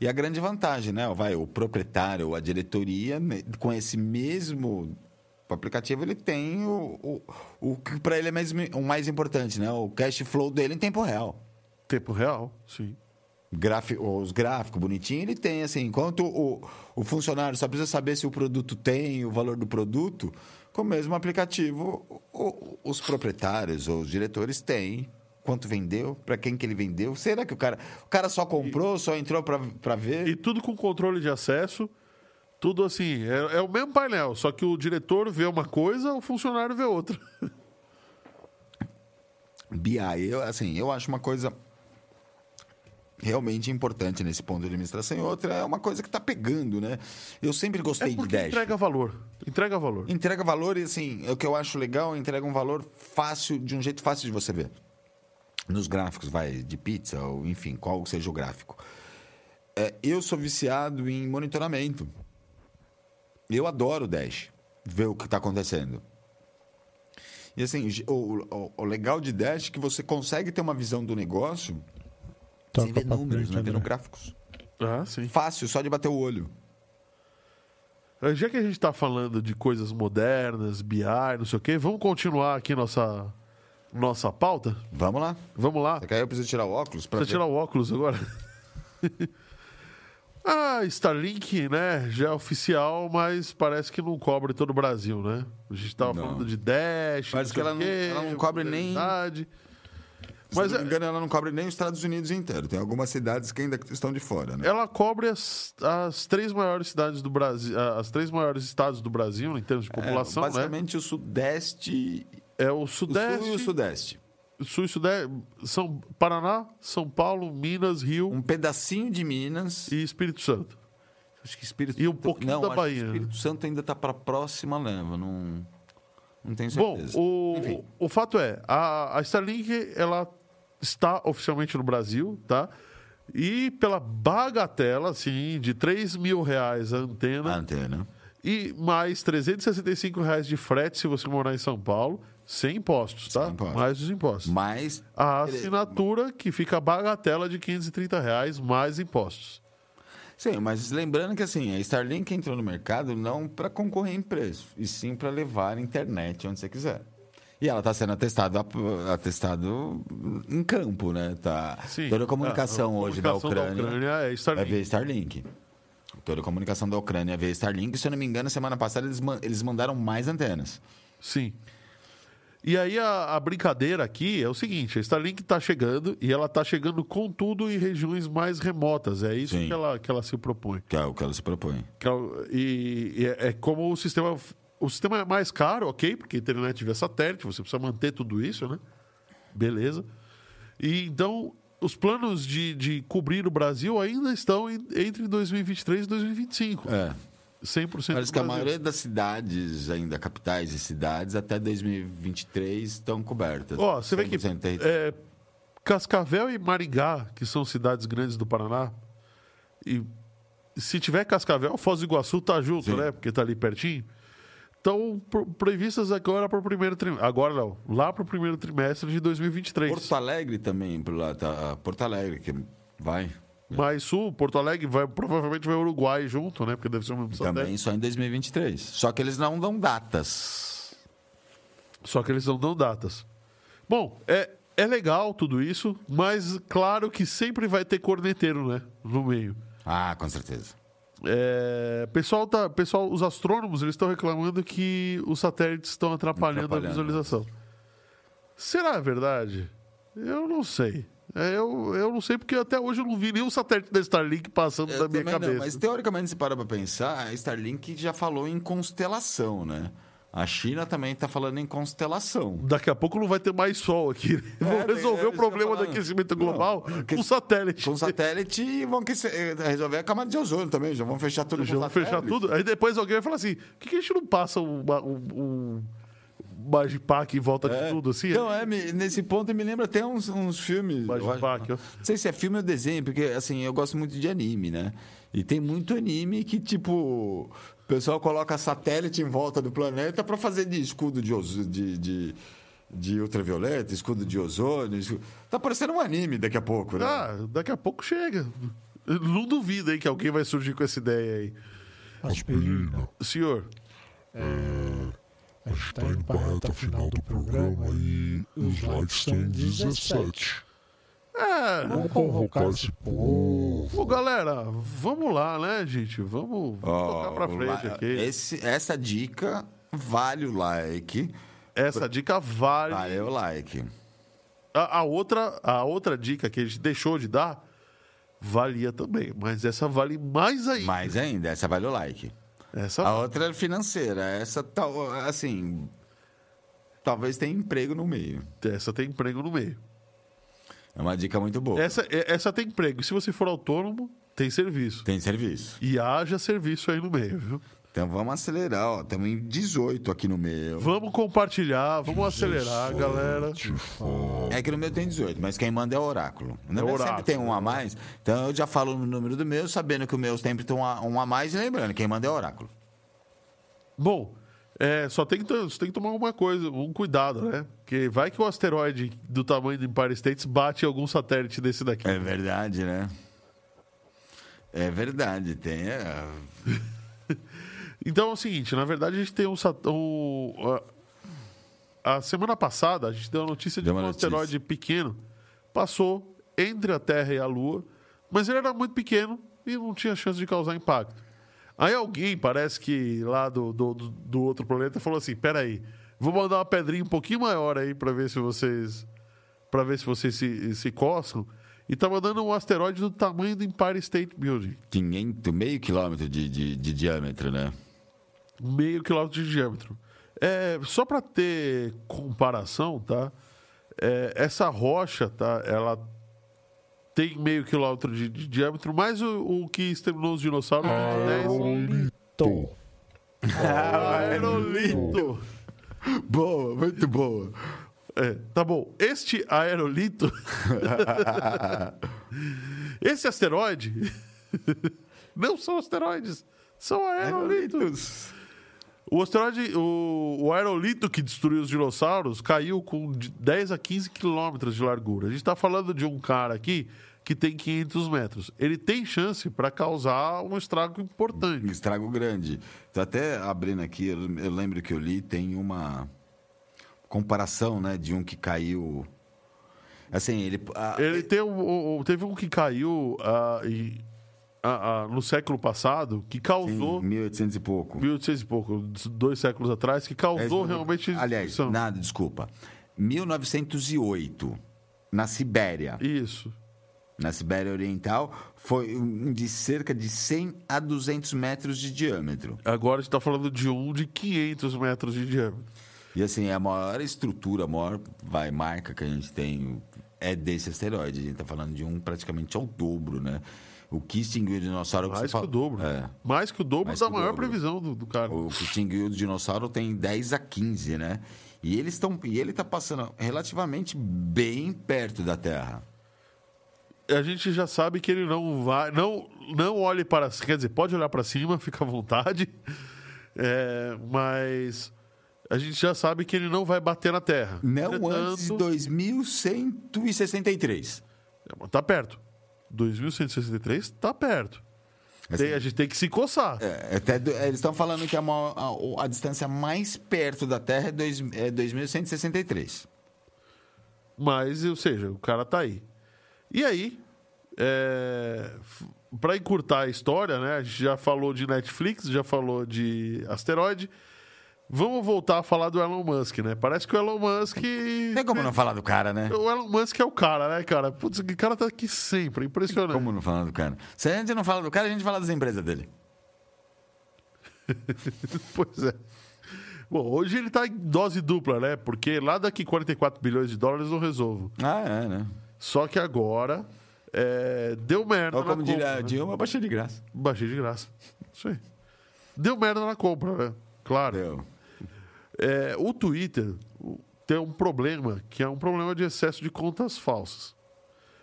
E a grande vantagem, né? Vai, o proprietário, a diretoria, né, com esse mesmo aplicativo, ele tem o, o, o que para ele é mais, o mais importante, né? O cash flow dele em tempo real. Tempo real, sim. Os gráficos bonitinhos, ele tem, assim, enquanto o, o funcionário só precisa saber se o produto tem o valor do produto, com o mesmo aplicativo, o- os proprietários ou os diretores têm quanto vendeu, para quem que ele vendeu. Será que o cara, o cara só comprou, só entrou para ver? E tudo com controle de acesso. Tudo assim, é, é o mesmo painel, só que o diretor vê uma coisa, o funcionário vê outra. BI, eu, assim, eu acho uma coisa realmente importante nesse ponto de administração. E outra é uma coisa que está pegando, né? Eu sempre É gostei de porque Dash. entrega valor. Entrega valor. Entrega valor e, assim, o que eu acho legal, entrega um valor fácil, de um jeito fácil de você ver. Nos gráficos, vai, de pizza, ou enfim, qual seja o gráfico. É, eu sou viciado em monitoramento. Eu adoro Dash, ver o que está acontecendo. E assim, o, o- o legal de Dash é que você consegue ter uma visão do negócio sem ver pra números, frente, né? Vendo gráficos. Ah, sim. Fácil, só de bater o olho. Já que a gente está falando de coisas modernas, BI, não sei o quê, vamos continuar aqui nossa, nossa pauta? Vamos lá. Vamos lá. Você quer eu preciso tirar o óculos? ver? tirar o óculos agora? [LAUGHS] ah, Starlink, né? Já é oficial, mas parece que não cobre todo o Brasil, né? A gente estava falando de Dash, Parece sei que ela o não- ela não cobre nem- modernidade. Mas, Se não é- me engano, ela não cobre nem os Estados Unidos inteiro. Tem algumas cidades que ainda estão de fora, né? Ela cobre as, as três maiores cidades do Brasil, as três maiores estados do Brasil em termos de população, é, né? basicamente o Sudeste, É o o Sudeste, Sul e o Sudeste. Sul e Sudeste, São Paraná, São Paulo, Minas, Rio Um pedacinho de Minas. e Espírito Santo. Acho que Espírito E um pouquinho não, da Bahia. Espírito Santo ainda está para a próxima leva. Não, não tenho Bom, certeza. o, Enfim. o fato é, a, a Starlink ela está oficialmente no Brasil, tá? E pela bagatela, assim, de 3 mil reais a antena A antena. e mais 365 reais de frete se você morar em São Paulo, sem impostos, tá? Sem impostos. Mais os impostos. Mas A assinatura que fica a bagatela de 530 reais mais impostos. Sim, mas lembrando que assim, a Starlink entrou no mercado não para concorrer em preço, e sim para levar a internet onde você quiser. E ela está sendo atestada atestado em campo, né? Tá. Sim. Toda a comunicação A- a hoje da comunicação Ucrânia, Ucrânia é é Starlink. via Starlink. Toda a comunicação da Ucrânia é via Starlink. Se eu não me engano, semana passada eles, eles mandaram mais antenas. Sim. E aí a, a brincadeira aqui é o seguinte, a Starlink está chegando e ela está chegando com tudo em regiões mais remotas. É isso Sim. que ela, que ela se propõe. Que é o que ela se propõe. Ela- e e é, é como o sistema... O sistema é mais caro, ok? Porque a internet via satélite, você precisa manter tudo isso, né? Beleza. E então, os planos de, de cobrir o Brasil ainda estão em- entre 2023 e 2025. É. 100% Parece que a maioria das cidades, ainda capitais e cidades, até 2023 estão cobertas. Ó, você vê que 100% território. é, Cascavel e Maringá, que são cidades grandes do Paraná, e se tiver Cascavel, Foz do Iguaçu tá junto, Sim. né? Porque tá ali pertinho. Estão previstas agora para o primeiro trimestre. Agora não, lá para o primeiro trimestre de 2023. Porto Alegre também, tá, Porto Alegre, que vai. Mais sul, Porto Alegre, vai, provavelmente vai Uruguai junto, né? Porque deve ser um mesmo satélite. Também só em 2023. Só que eles não dão datas. Só que eles não dão datas. Bom, é, é legal tudo isso, mas claro que sempre vai ter corneteiro, né? No meio. Ah, com certeza. É, pessoal tá, pessoal, os astrônomos eles estão reclamando que os satélites estão atrapalhando, Atrapalhando. a visualização. Será verdade? Eu não sei. É, Eu, eu não sei porque até hoje eu não vi nenhum satélite da Starlink passando Eu da minha também não, cabeça. mas teoricamente, se para pra pensar, a Starlink já falou em constelação, né? A China também está falando em constelação. Daqui a pouco não vai ter mais sol aqui. Vão É, tem- resolver é o problema do aquecimento Não, global aque- com satélite. Com satélite e vão aquecer- eh, resolver a camada de ozônio também. Já vão fechar tudo Já vão fechar tudo. Aí depois alguém vai falar assim: por que, que a gente não passa um, um, um em volta de É. tudo assim? Então, é, nesse ponto me lembra até uns, uns filmes. eu ó. Não sei se é filme ou desenho, porque assim, eu gosto muito de anime, né? E tem muito anime que, tipo, o pessoal coloca satélite em volta do planeta para fazer de escudo de, ozo- de, de, de ultravioleta, escudo de ozônio. escu- Tá parecendo um anime daqui a pouco, né? Ah, daqui a pouco chega. Eu Não duvido aí que alguém vai surgir com essa ideia aí. Aspirina. Senhor, A gente está indo para a reta final do programa e os likes estão em 17. É. Vamos convocar esse povo. Ô, galera, vamos lá, né, gente? Vamos, vamos tocar pra frente Lá- aqui. esse- essa dica vale o like. Essa dica vale. Vale o like. A, a outra, a outra dica que a gente deixou de dar valia também, mas essa vale mais ainda. Mais ainda, essa vale o like. Essa A outra é financeira. Essa, tal, assim. Talvez tenha emprego no meio. Essa tem emprego no meio. É uma dica muito boa. Essa, é- essa tem emprego. E se você for autônomo, tem serviço. Tem serviço. E haja serviço aí no meio, viu? Então vamos acelerar, ó. Estamos em 18 aqui no meu. Vamos compartilhar, vamos acelerar, galera. É que no meu tem 18, mas quem manda é o oráculo. No meu oráculo, sempre tem um a mais. Então eu já falo no número do meu, sabendo que o meu sempre tem um a, um a mais. E lembrando, quem manda é o oráculo. Bom, é, só tem que, você tem que tomar uma coisa, um cuidado, né? Porque vai que o asteroide do tamanho do Empire States bate em algum satélite desse daqui. É verdade, né? É verdade, tem. é. [LAUGHS] Então é o seguinte, na verdade a gente tem um, um a, a semana passada a gente deu a notícia de Deu um notícia. asteroide pequeno passou entre a Terra e a Lua, mas ele era muito pequeno e não tinha chance de causar impacto. Aí alguém, parece que lá do, do, do- outro planeta, falou assim: peraí, vou mandar uma pedrinha um pouquinho maior aí para ver se vocês. para ver se vocês se, se coçam. E tá mandando um asteroide do tamanho do Empire State Building. 500, meio quilômetro de, de, de diâmetro, né? meio quilômetro de diâmetro. É, só para ter comparação, tá? É, essa rocha, tá? Ela tem meio quilômetro de, de diâmetro, mas o, o que exterminou os dinossauros tem 10. Aerolito. Aerolito. Boa, muito boa. É, tá bom. Este aerolito. [LAUGHS] Esse asteroide. [LAUGHS] Não são asteroides, são aerolitos. O asteroide, o, o aerolito que destruiu os dinossauros caiu com de 10 a 15 quilômetros de largura. A gente está falando de um cara aqui que tem 500 metros. Ele tem chance para causar um estrago importante. Estrago grande. Até abrindo aqui, eu lembro que eu li, tem uma comparação, né, de um que caiu. Assim, ele. a- Ele tem um- um- teve um que caiu e- ah, ah, no século passado que causou. 1800 e pouco. 1800 e pouco, dois séculos atrás, que causou É, realmente. Aliás, nada, desculpa. 1908, na Sibéria. Isso. Na Sibéria Oriental, foi de cerca de 100 a 200 metros de diâmetro. Agora a gente está falando de um de 500 metros de diâmetro. E assim, a maior estrutura, a maior vai, marca que a gente tem é desse asteroide. A gente está falando de um praticamente ao dobro, né? O que extinguiu o dinossauro... Mais que fala- o dobro. É. Mais que o dobro Mais da maior dobro. previsão do, do cara. O que extinguiu o dinossauro tem 10 a 15, né? E, eles estão, e ele está passando relativamente bem perto da Terra. A gente já sabe que ele não vai. Não, não olhe para. Quer dizer, pode olhar para cima, [LAUGHS] fica à vontade. É, mas a gente já sabe que ele não vai bater na Terra. Não antes de Entretanto, 2163. Tá perto. 2163 tá perto. Assim, Tem- a gente tem que se coçar. É, até do- eles estão falando que a, a- a distância mais perto da Terra é, dois, é 2163. Mas, ou seja, o cara tá aí. E aí, é, pra encurtar a história, né? A gente já falou de Netflix, já falou de asteroide. Vamos voltar a falar do Elon Musk, né? Parece que o Elon Musk. Tem como não falar do cara, né? O Elon Musk é o cara, né, cara? Putz, o cara tá aqui sempre, impressionante. Como não falar do cara? Se a gente não fala do cara, a gente fala das empresas dele. [LAUGHS] Pois é. Bom, hoje ele tá em dose dupla, né? Porque lá daqui 44 bilhões de dólares eu resolvo. Ah, é, né? Só que agora é, deu merda Ou na como compra, diria a né? Dilma, baixei de graça. Baixei de graça. Isso aí. Deu merda na compra, né? Claro. Deu. É, o Twitter tem um problema, que é um problema de excesso de contas falsas.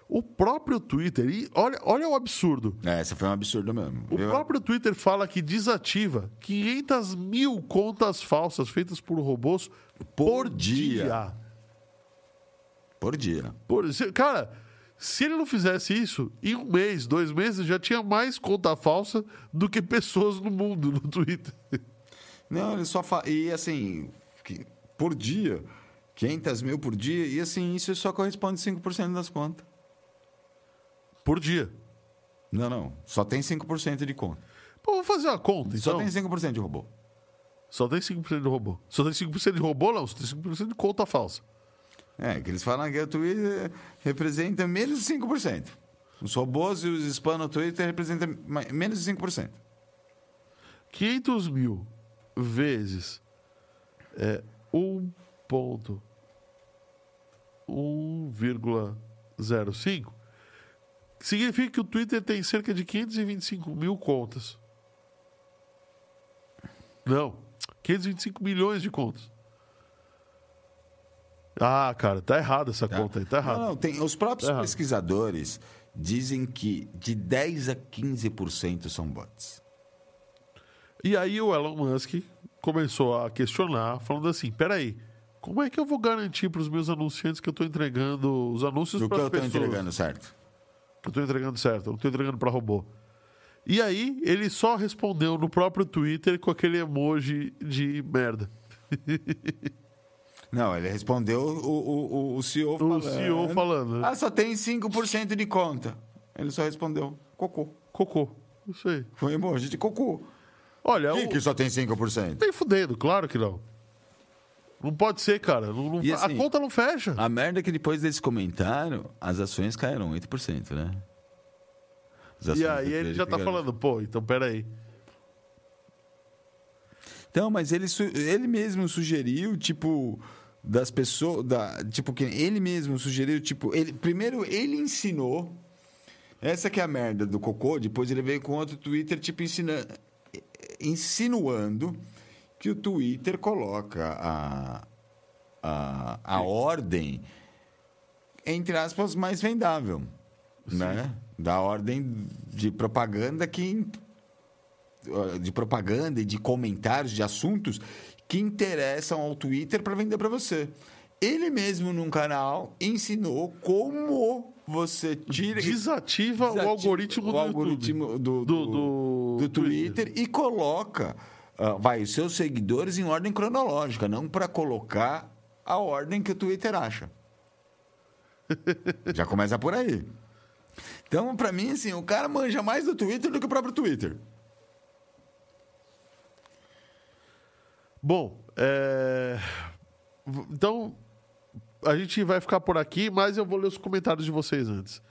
O próprio Twitter, e olha, olha o absurdo. É, esse foi um absurdo mesmo. O Eu- próprio Twitter fala que desativa 500 mil contas falsas feitas por robôs por, dia. dia. Por dia. Por- cara, se ele não fizesse isso, em um mês, dois meses, já tinha mais conta falsa do que pessoas no mundo no Twitter. [LAUGHS] Não, ele só fala. E assim, por dia, 500 mil por dia, e assim, isso só corresponde a 5% das contas. Por dia. Não, não. Só tem 5% de conta. Pô, vamos fazer uma conta, Só então. tem 5% de robô. Só tem 5% de robô. Só tem 5% de robô, não. Só tem 5% de conta falsa. É, que eles falam que o Twitter representa menos de 5%. Os robôs e os spam no Twitter representam menos de 5%. 500 mil vezes é, 1,05 significa que o Twitter tem cerca de 525 mil contas. Não, 525 milhões de contas. Ah, cara, tá errada essa conta aí, tá errada. Não, não, tem, os próprios Tá errado. pesquisadores dizem que de 10 a 15% são bots. E aí o Elon Musk começou a questionar, falando assim: peraí, como é que eu vou garantir para os meus anunciantes que eu estou entregando os anúncios que para as eu estou pessoas? entregando, certo? Que eu estou entregando certo, eu não estou entregando para robô. E aí ele só respondeu no próprio Twitter com aquele emoji de merda. [LAUGHS] Não, ele respondeu o, o, o, o CEO falando. CEO falando, né? Ah, só tem 5% de conta. Ele só respondeu cocô. Cocô. Isso aí. Foi emoji de cocô. Olha, Quem o... que só tem 5%? tem fudendo, claro que não. Não pode ser, cara. Não- não- assim, a conta não fecha. A merda é que depois desse comentário, as ações caíram 8%, né? E aí ele já tá ficaram- falando, pô, então peraí. Então, mas ele, ele mesmo sugeriu, tipo, das pessoas. Da, tipo, que ele mesmo sugeriu, tipo, ele, primeiro ele ensinou. Essa que é a merda do cocô, depois ele veio com outro Twitter, tipo, ensina, insinuando que o Twitter coloca a, a, a ordem, entre aspas, mais vendável. Né? Da ordem de propaganda que de propaganda e de comentários, de assuntos que interessam ao Twitter para vender para você. Ele mesmo, num canal, ensinou como você tira. Desativa, o desativa algoritmo o do algoritmo do, Do- do, do do Twitter, e coloca ah, vai, os seus seguidores em ordem cronológica, não para colocar a ordem que o Twitter acha. [LAUGHS] Já começa por aí. Então, para mim, assim, o cara manja mais do Twitter do que o próprio Twitter. Bom, é... então a gente vai ficar por aqui, mas eu vou ler os comentários de vocês antes.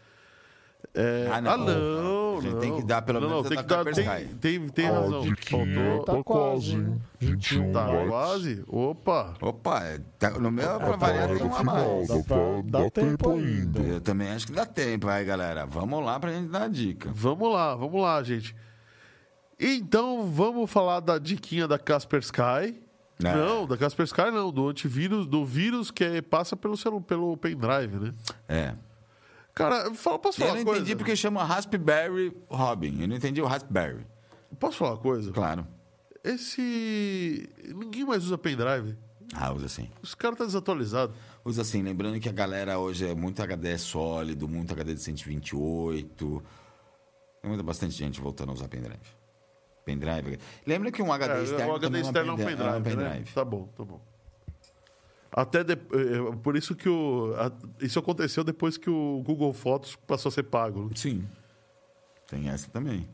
É... Ah, não. Ah, não, A gente não. tem que dar pelo não, menos não, tem que da dar, tem, tem, tem Ó, razão. de que Faltou. tá quase, hein? 21 Tá quase? Opa! Opa, tá- no meu, pra Tá variar, tem hora um do a mais. dá, pra, dá tempo ainda. Eu também acho que dá tempo, aí, galera. Vamos lá pra gente dar a dica. Vamos lá, vamos lá, gente. Então, vamos falar da diquinha da Kaspersky. É. Não, da Kaspersky não, do antivírus, do vírus que é- passa pelo, celu- pelo pendrive, né? É. Cara, fala, posso Eu falar não uma coisa? entendi porque chama Raspberry Robin. Eu não entendi o Raspberry. Posso falar uma coisa? Claro. Esse. Ninguém mais usa pendrive. Ah, usa assim. Os caras estão desatualizados. Usa assim, lembrando que a galera hoje é muito HD sólido, muito HD de 128. Tem muita, bastante gente voltando a usar pendrive. Pendrive. Lembra que um HD É, externo o HD também externo é um pendrive. é um né? pendrive. Tá bom, tá bom. Até de- eh, por isso que o, a- isso aconteceu depois que o Google Fotos passou a ser pago. né? Sim. Tem essa também.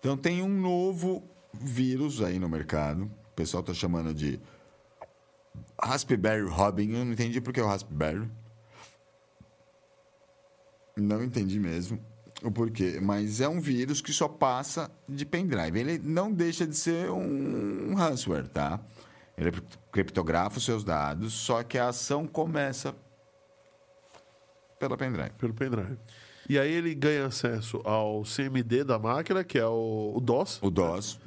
Então tem um novo vírus aí no mercado. O pessoal tá chamando de Raspberry Robin. Eu não entendi por que é o Raspberry. Não entendi mesmo o porquê. Mas é um vírus que só passa de pendrive. Ele não deixa de ser um ransomware, tá? Ele criptografa os seus dados, só que a ação começa pela pendrive. Pelo pendrive. E aí ele ganha acesso ao CMD da máquina, que é o, o DOS, O DOS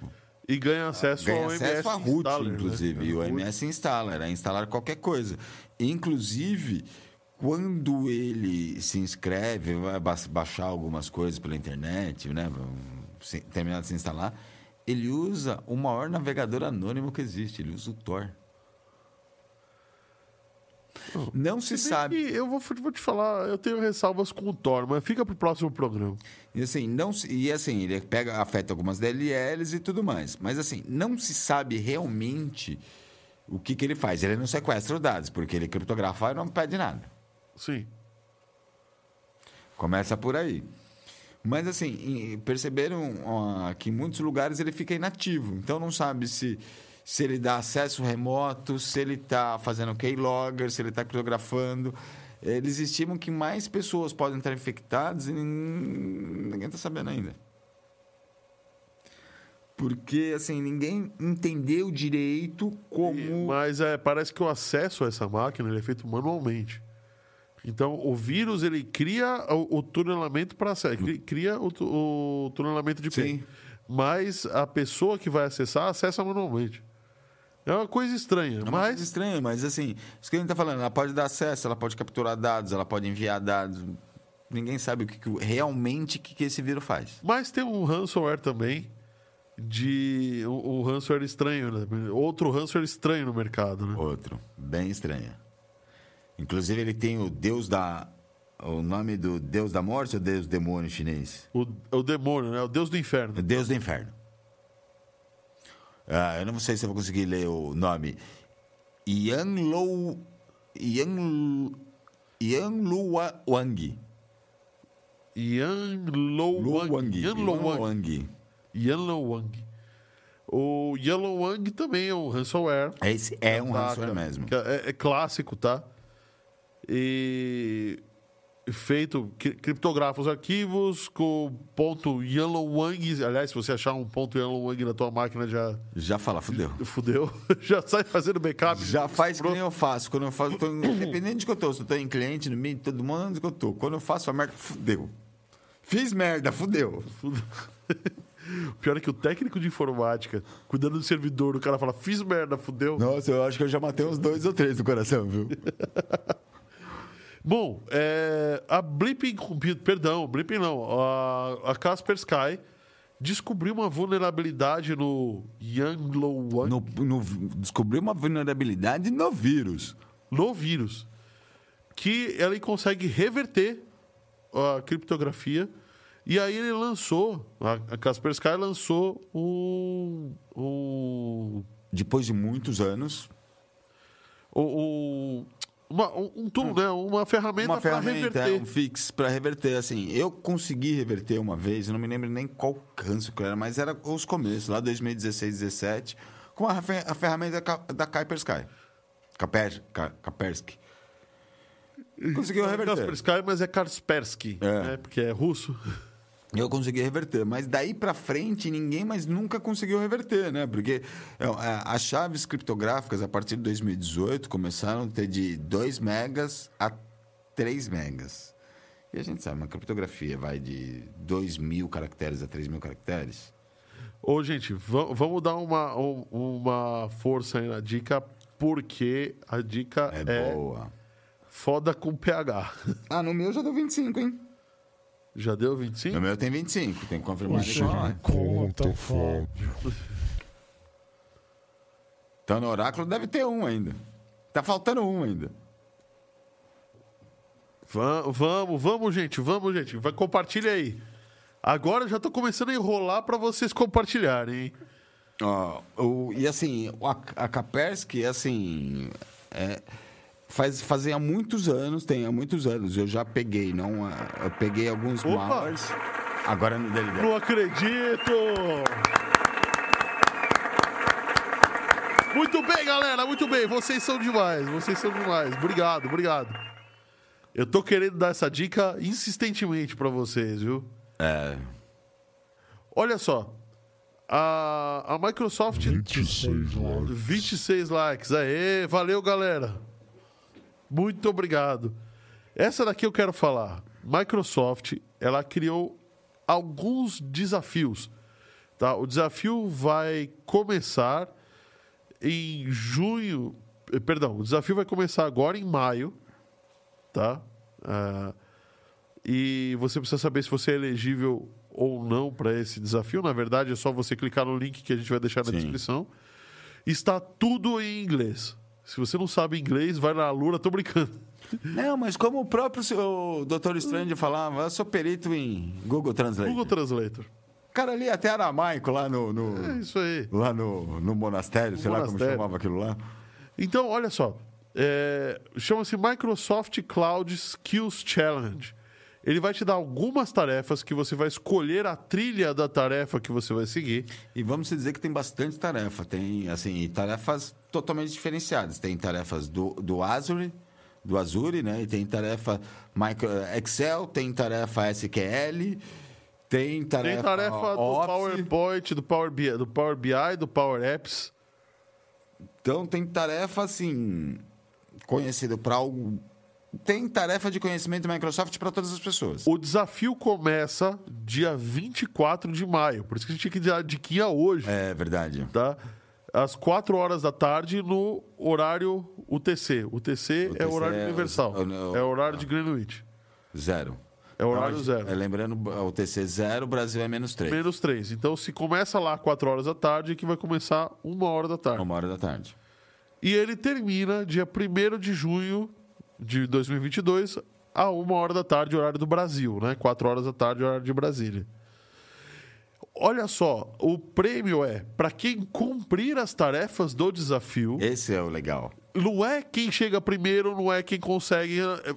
e ganha acesso ganha ao acesso MS à root, Installer, né? inclusive. E o. MS installer, é instalar qualquer coisa. Inclusive, quando ele se inscreve, vai ba- baixar algumas coisas pela internet, né? terminar de se instalar, ele usa o maior navegador anônimo que existe, ele usa o Tor. Não se Se sabe. eu vou, vou te falar, eu tenho ressalvas com o Thor, mas fica pro próximo programa. E assim, não e assim, ele pega, afeta algumas DLLs e tudo mais. Mas assim, não se sabe realmente o que, que ele faz. Ele não sequestra os dados, porque ele criptografa e não pede nada. Sim. Começa por aí. Mas assim, perceberam ó, que em muitos lugares ele fica inativo. Então não sabe se, se ele dá acesso remoto, se ele está fazendo keylogger, se ele está criptografando. Eles estimam que mais pessoas podem estar infectadas e nin- ninguém está sabendo ainda. Porque assim, ninguém entendeu direito como. Mas é, parece que o acesso a essa máquina é feito manualmente. Então, o vírus ele cria o, o tunelamento para acesso, cria o, o tunelamento de Sim. IP. Mas a pessoa que vai acessar, acessa manualmente. É uma coisa estranha, É uma mas coisa estranha, mas assim, isso que a gente está falando, ela pode dar acesso, ela pode capturar dados, ela pode enviar dados. Ninguém sabe o que, que realmente o que, que esse vírus faz. Mas tem um ransomware também de um, um ransomware estranho, né? Outro ransomware estranho no mercado, né? Outro, bem estranha. Inclusive ele tem o deus da. O nome do deus da morte ou deus demônio chinês? O, o demônio, né? O deus do inferno. O deus do inferno. Ah, eu não sei se eu vou conseguir ler o nome. Yanlou. Yan, Yanlua Wang. Yan Lo Wang. Yan Lo Wang. Yan Lo Wang. O Yellow Wang também é um ransomware. Esse é um Tá, ransomware mesmo. É, é clássico, tá? E feito, cri- criptografa os arquivos com ponto Yellow Wang. Aliás, se você achar um ponto Yellow Wang na tua máquina, já Já fala, fudeu. fudeu. [LAUGHS] já sai fazendo backup. Já faz que nem eu faço. Quando eu faço, tô, independente de que eu tô, se eu tô em cliente, no meio todo mundo, onde que eu tô. Quando eu faço a merda, fudeu. Fiz merda, fudeu. O [LAUGHS] Pior é que o técnico de informática, cuidando do servidor, o cara fala, fiz merda, fudeu. Nossa, eu acho que eu já matei uns dois ou três no coração, viu? [LAUGHS] Bom, é, a Blipping perdão, Blipping não, a, a Kaspersky descobriu uma vulnerabilidade no Yanglo One, No, no, descobri uma vulnerabilidade no vírus. no vírus, que ele consegue reverter a criptografia. E aí ele lançou, a, Kaspersky lançou um, um, Depois de muitos anos, um, uma, um, tool, né? uma ferramenta uma para ferramenta, reverter. um fix para reverter. Assim, eu consegui reverter uma vez, eu não me lembro nem qual câncer que era, mas era os começos, lá 2016, 2017, com a, fer- a ferramenta da Kaspersky. Kaper, Ka- Kaspersky. Conseguiu reverter. Kaspersky, mas é Kaspersky, É. né? porque é russo. Eu consegui reverter, mas daí pra frente ninguém mais nunca conseguiu reverter, né? Porque é, é, as chaves criptográficas a partir de 2018 começaram a ter de 2 megas a 3 megas. E a gente sabe, uma criptografia vai de 2 mil caracteres a 3 mil caracteres. Ô, gente, va- vamos dar uma, um- uma força aí na dica, porque a dica É, é, boa. foda com PH. [LAUGHS] Ah, no meu já deu 25, hein? Já deu 25? No meu tem 25, tem que confirmar me conta, Fábio. Então no Oráculo deve ter um ainda. Tá faltando um ainda. Va- Vamos, vamos, gente, vamos, gente. Vai, compartilha aí. Agora eu já tô começando a enrolar para vocês compartilharem, hein? Ó, o- e assim, a, a Kaspersky, assim, é, faz, fazia muitos anos, tem há muitos anos, eu já peguei, não, a- eu peguei alguns Opa! Agora no dele. Não acredito! Muito bem, galera, muito bem. Vocês são demais, vocês são demais. Obrigado, obrigado. Eu tô querendo dar essa dica insistentemente para vocês, viu? É, Olha só. A, a Microsoft 26 likes. 26 likes. Aê, valeu, galera. Muito obrigado. Essa daqui eu quero falar. Microsoft, ela criou alguns desafios. Tá? O desafio vai começar em junho. eh, Perdão, o desafio vai começar agora em maio. Tá? Ah, e você precisa saber se você é elegível ou não para esse desafio. Na verdade, é só você clicar no link que a gente vai deixar na Sim. descrição. Está tudo em inglês. Se você não sabe inglês, vai na Lura, tô brincando. Não, mas como o próprio o Dr. Strange falava, eu sou perito em Google Translate. Google Translator. Cara ali até aramaico lá no, no- É isso aí. lá no, no monastério, sei lá como monastério. chamava aquilo lá. Então, olha só. É, Chama-se Microsoft Cloud Skills Challenge. Ele vai te dar algumas tarefas que você vai escolher a trilha da tarefa que você vai seguir. E vamos dizer que tem bastante tarefa. Tem, assim, tarefas totalmente diferenciadas. Tem tarefas do, do Azure, do Azure, né? E tem tarefa micro, Excel, tem tarefa SQL, tem tarefa, Tem tarefa do Office. PowerPoint, do Power BI, do Power BI, do Power Apps. Então tem tarefa, assim, conhecido para algo... Tem tarefa de conhecimento Microsoft para todas as pessoas. O desafio começa dia 24 de maio. Por isso que a gente tinha que dar a diquinha hoje. É verdade. tá? Às 4 horas da tarde no horário UTC. UTC, é UTC o horário é universal. o- é o horário de Greenwich. Zero. É o horário Então, zero. é, lembrando, o TC zero, o Brasil é menos três. Menos 3. Então, se começa lá 4 horas da tarde, que vai começar 1 hora da tarde. Uma hora da tarde. E ele termina dia 1 de junho de 2022, a 1 hora da tarde, horário do Brasil, né? 4 horas da tarde, horário de Brasília. Olha só, o prêmio é para quem cumprir as tarefas do desafio. Esse é o legal. Não é quem chega primeiro, não é quem consegue. é-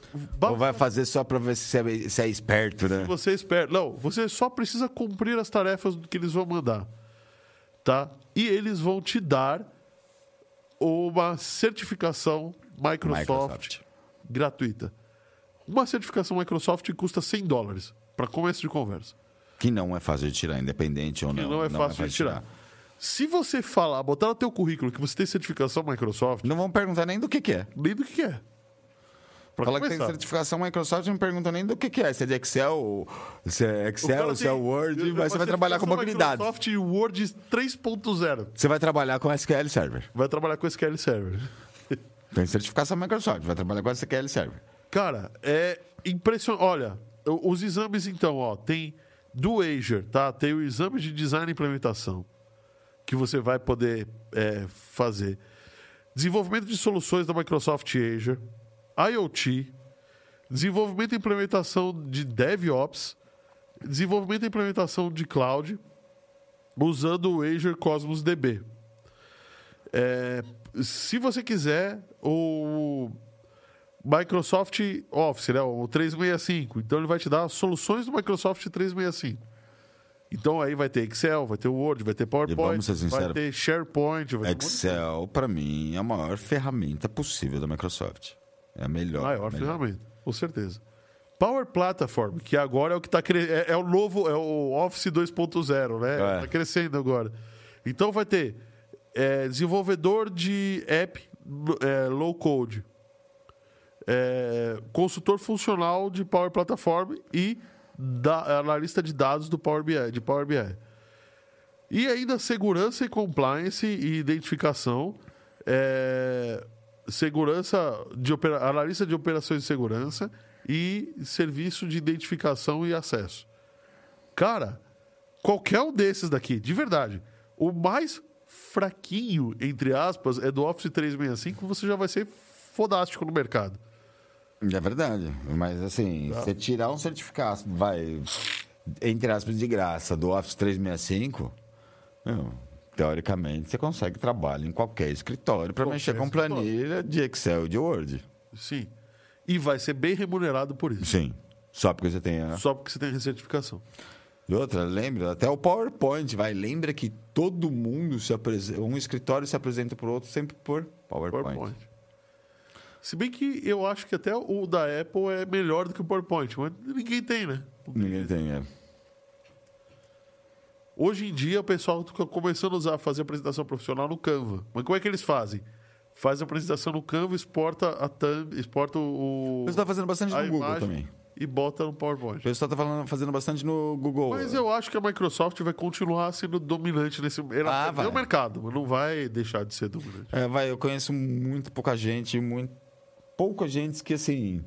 Ou vai fazer só pra ver se é, se é esperto, né? Você espera. Não, você só precisa cumprir as tarefas que eles vão mandar. Tá? E eles vão te dar uma certificação Microsoft, Microsoft. Gratuita. Uma certificação Microsoft custa 100 dólares para começo de conversa. Que não é fácil de tirar, independente ou Que não. não, é fácil de tirar. Se você falar, botar no teu currículo que você tem certificação Microsoft, Não vão perguntar nem do que, que é. nem do que que é. Pra Fala que tem começar. certificação Microsoft, não perguntam nem do que, que é. Se é de Excel, se é Excel, se é Word, mas você vai trabalhar com certificação mobilidade. Microsoft Word 3.0. Você vai trabalhar com SQL Server. Vai trabalhar com SQL Server. Tem certificação Microsoft, vai trabalhar com SQL Server. Cara, é impressionante. Olha, os exames então, ó, tem do Azure, tá? Tem o exame de design e implementação que você vai poder é, fazer. Desenvolvimento de soluções da Microsoft Azure, IoT, desenvolvimento e implementação de DevOps, desenvolvimento e implementação de cloud, usando o Azure Cosmos DB. É, se você quiser, o Microsoft Office, né, o 365. Então ele vai te dar soluções do Microsoft 365. Então aí vai ter Excel, vai ter Word, vai ter PowerPoint, vai ter SharePoint, vai um Excel, para mim, é a maior ferramenta possível da Microsoft. É a melhor. maior melhor. ferramenta, com certeza. Power Platform, que agora é o que está cre... é, é o novo, é o Office 2.0, né? É. Está crescendo agora. Então vai ter é, desenvolvedor de app é, low code, é, consultor funcional de Power Platform e da, analista de dados do Power BI, de Power BI. E ainda segurança e compliance e identificação, é, segurança de opera, analista de operações de segurança e serviço de identificação e acesso. Cara, qualquer um desses daqui, de verdade, o mais fraquinho, entre aspas, é do Office 365, você já vai ser fodástico no mercado. É verdade. Mas assim, você tirar um certificado, vai, entre aspas, de graça do Office 365, meu, teoricamente você consegue trabalho em qualquer escritório para mexer com escritório. planilha de Excel e de Word. Sim. E vai ser bem remunerado por isso. Sim. Só porque você tem a. Só porque você tem recertificação. E outra, lembra, até o PowerPoint, vai. Lembra que todo mundo se apresenta. Um escritório se apresenta para o outro sempre por PowerPoint. PowerPoint. Se bem que eu acho que até o da Apple é melhor do que o PowerPoint, mas ninguém tem, né? Ninguém tem, é. Hoje em dia o pessoal está começando a usar, fazer apresentação profissional no Canva. Mas como é que eles fazem? Faz a apresentação no Canva, exporta a thumb, exporta o. Pessoal está fazendo bastante no Google imagem também. E bota no PowerPoint. O pessoal está fazendo bastante no Google. Mas eu acho que a Microsoft vai continuar sendo dominante nesse Ah, perdeu vai. o mercado, mas não vai deixar de ser dominante. É, vai, eu conheço muito pouca gente, muito pouca gente que assim,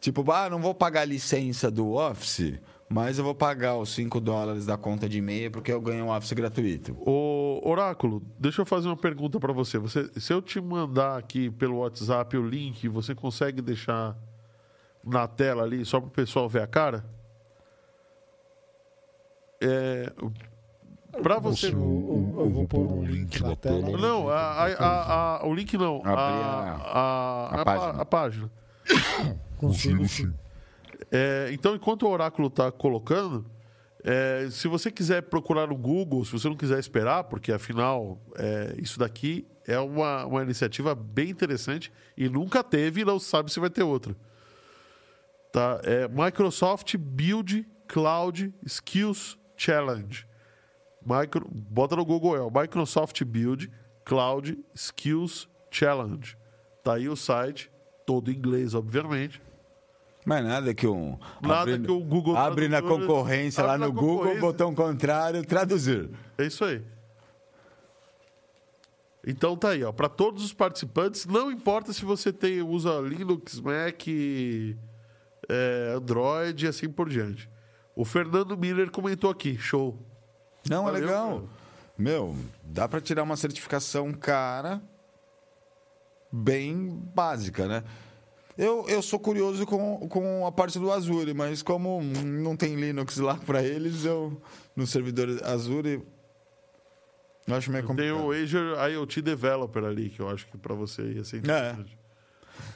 tipo, ah, não vou pagar a licença do Office, mas eu vou pagar os 5 dólares da conta de e-mail porque eu ganho um Office gratuito. Ô, Oráculo, deixa eu fazer uma pergunta para você. você. Se eu te mandar aqui pelo WhatsApp o link, você consegue deixar na tela ali só para o pessoal ver a cara? É, para você. Eu, eu- eu vou pôr um link na tela. Não, a- a- a- a- o link não. A, a, a a página. página. [COUGHS] Consigo sim. É, então, enquanto o Oráculo está colocando, é, se você quiser procurar no Google, se você não quiser esperar, porque afinal é, isso daqui é uma, uma iniciativa bem interessante e nunca teve e não sabe se vai ter outra. Tá? É Microsoft Build Cloud Skills Challenge. Micro, bota no Google, é o Microsoft Build Cloud Skills Challenge. Tá aí o site, todo em inglês, obviamente. Mas nada que um. Nada que o Google Abre na concorrência lá abre no na Google, botão contrário, traduzir. É isso aí. Então tá aí, ó. Para todos os participantes, não importa se você tem, usa Linux, Mac, é, Android e assim por diante. O Fernando Miller comentou aqui, show. Não, é Valeu, legal. cara. Meu, dá pra tirar uma certificação cara bem básica, né? Eu, eu sou curioso com, com a parte do Azure, mas como não tem Linux lá pra eles, eu no servidor Azure eu acho meio Tem complicado. o Azure IoT Developer ali, que eu acho que para você ia ser interessante.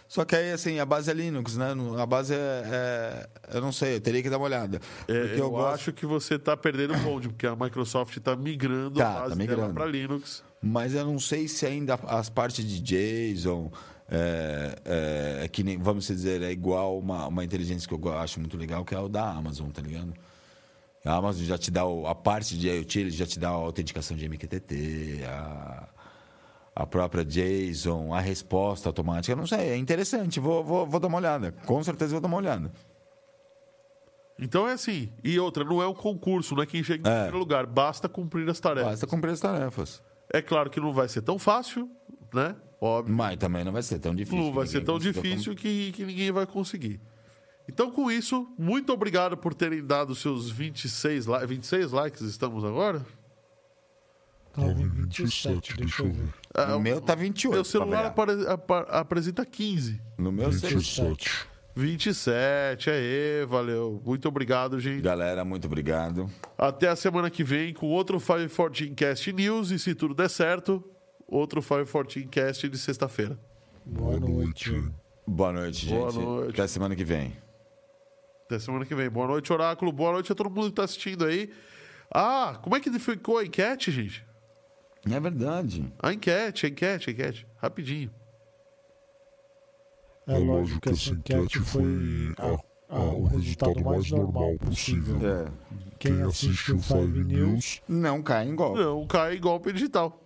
Só que aí, assim, a base é Linux, né? A base é, é- Eu não sei, eu teria que dar uma olhada. É, Porque eu gosto- acho que você tá perdendo o bonde, porque a Microsoft tá migrando Tá, a base tá migrando. para Linux. Mas eu não sei se ainda as partes de JSON é, é, é que nem, vamos dizer, é igual uma, uma inteligência que eu acho muito legal, que é o da Amazon, tá ligado? A Amazon já te dá o- a parte de IoT, ele já te dá a autenticação de MQTT, a, a própria JSON, a resposta automática. Não sei, é interessante, vou, vou, vou dar uma olhada. Com certeza vou dar uma olhada. Então é assim. E outra, não é um concurso, não é quem chega em É. primeiro lugar. Basta cumprir as tarefas. Basta cumprir as tarefas. É claro que não vai ser tão fácil, né? Óbvio. Mas também não vai ser tão difícil. Não vai que ser tão difícil que, que ninguém vai conseguir. Então, com isso, muito obrigado por terem dado seus 26, li 26 likes, estamos agora? Em 27, deixa eu ver. Ah, O meu tá 28. Meu celular apare- apa- apresenta 15. No meu celular. 27. 27, aê, valeu. Muito obrigado, gente. Galera, muito obrigado. Até a semana que vem com outro 514 Cast News e, se tudo der certo, outro 514 Cast de sexta-feira. Boa noite. Boa noite, gente. Boa noite. Até semana que vem. Até semana que vem. Boa noite, Oráculo. Boa noite a todo mundo que tá assistindo aí. Ah, como é que ficou a enquete, gente? É verdade. A enquete, a enquete, a enquete. Rapidinho. É lógico que essa enquete foi a- a- o resultado mais normal possível. É. Quem assistiu Five News, Não cai em golpe. Não cai em golpe digital.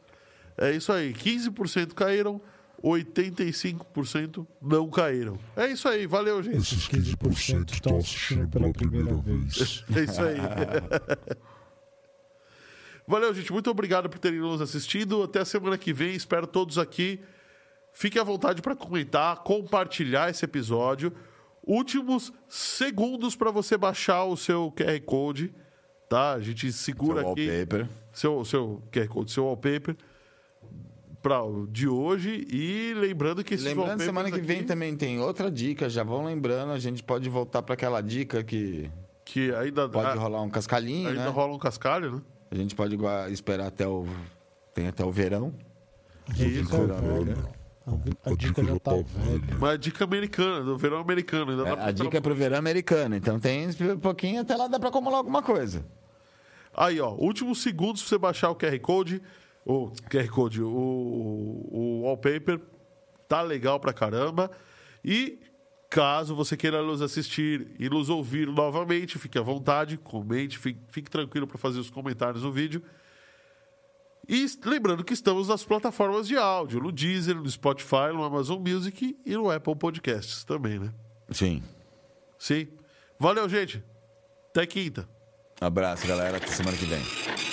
É isso aí. 15% caíram, 85% não caíram. É isso aí. Valeu, gente. esses 15% estão assistindo pela primeira vez. [LAUGHS] É isso aí. [LAUGHS] Valeu, gente. Muito obrigado por terem nos assistido. Até a semana que vem. Espero todos aqui. Fique à vontade para comentar, compartilhar esse episódio. Últimos segundos para você baixar o seu QR Code, tá? A gente segura Seu aqui. wallpaper. seu, seu QR Code, seu wallpaper para de hoje e lembrando que esses Lembrando, semana que vem aqui, também tem outra dica. Já vão lembrando, a gente pode voltar para aquela dica que que ainda pode a- rolar um cascalhinho, ainda né? rola um cascalho, né? A gente pode esperar até o. Tem até o verão. A dica Isso, tá verão, né? A, a dica já tá velha. Mas a dica americana, do verão americano, ainda É, pra a dica é pro verão americano. Então tem um pouquinho até lá dá para acumular alguma coisa. Aí, ó, últimos segundos pra você baixar o QR Code, o QR Code, o, o wallpaper, tá legal pra caramba. E caso você queira nos assistir e nos ouvir novamente, fique à vontade, comente, fique, fique tranquilo para fazer os comentários no vídeo. E lembrando que estamos nas plataformas de áudio, no Deezer, no Spotify, no Amazon Music e no Apple Podcasts também, né? Sim. Sim. Valeu, gente. Até quinta. Abraço, galera. Até semana que vem.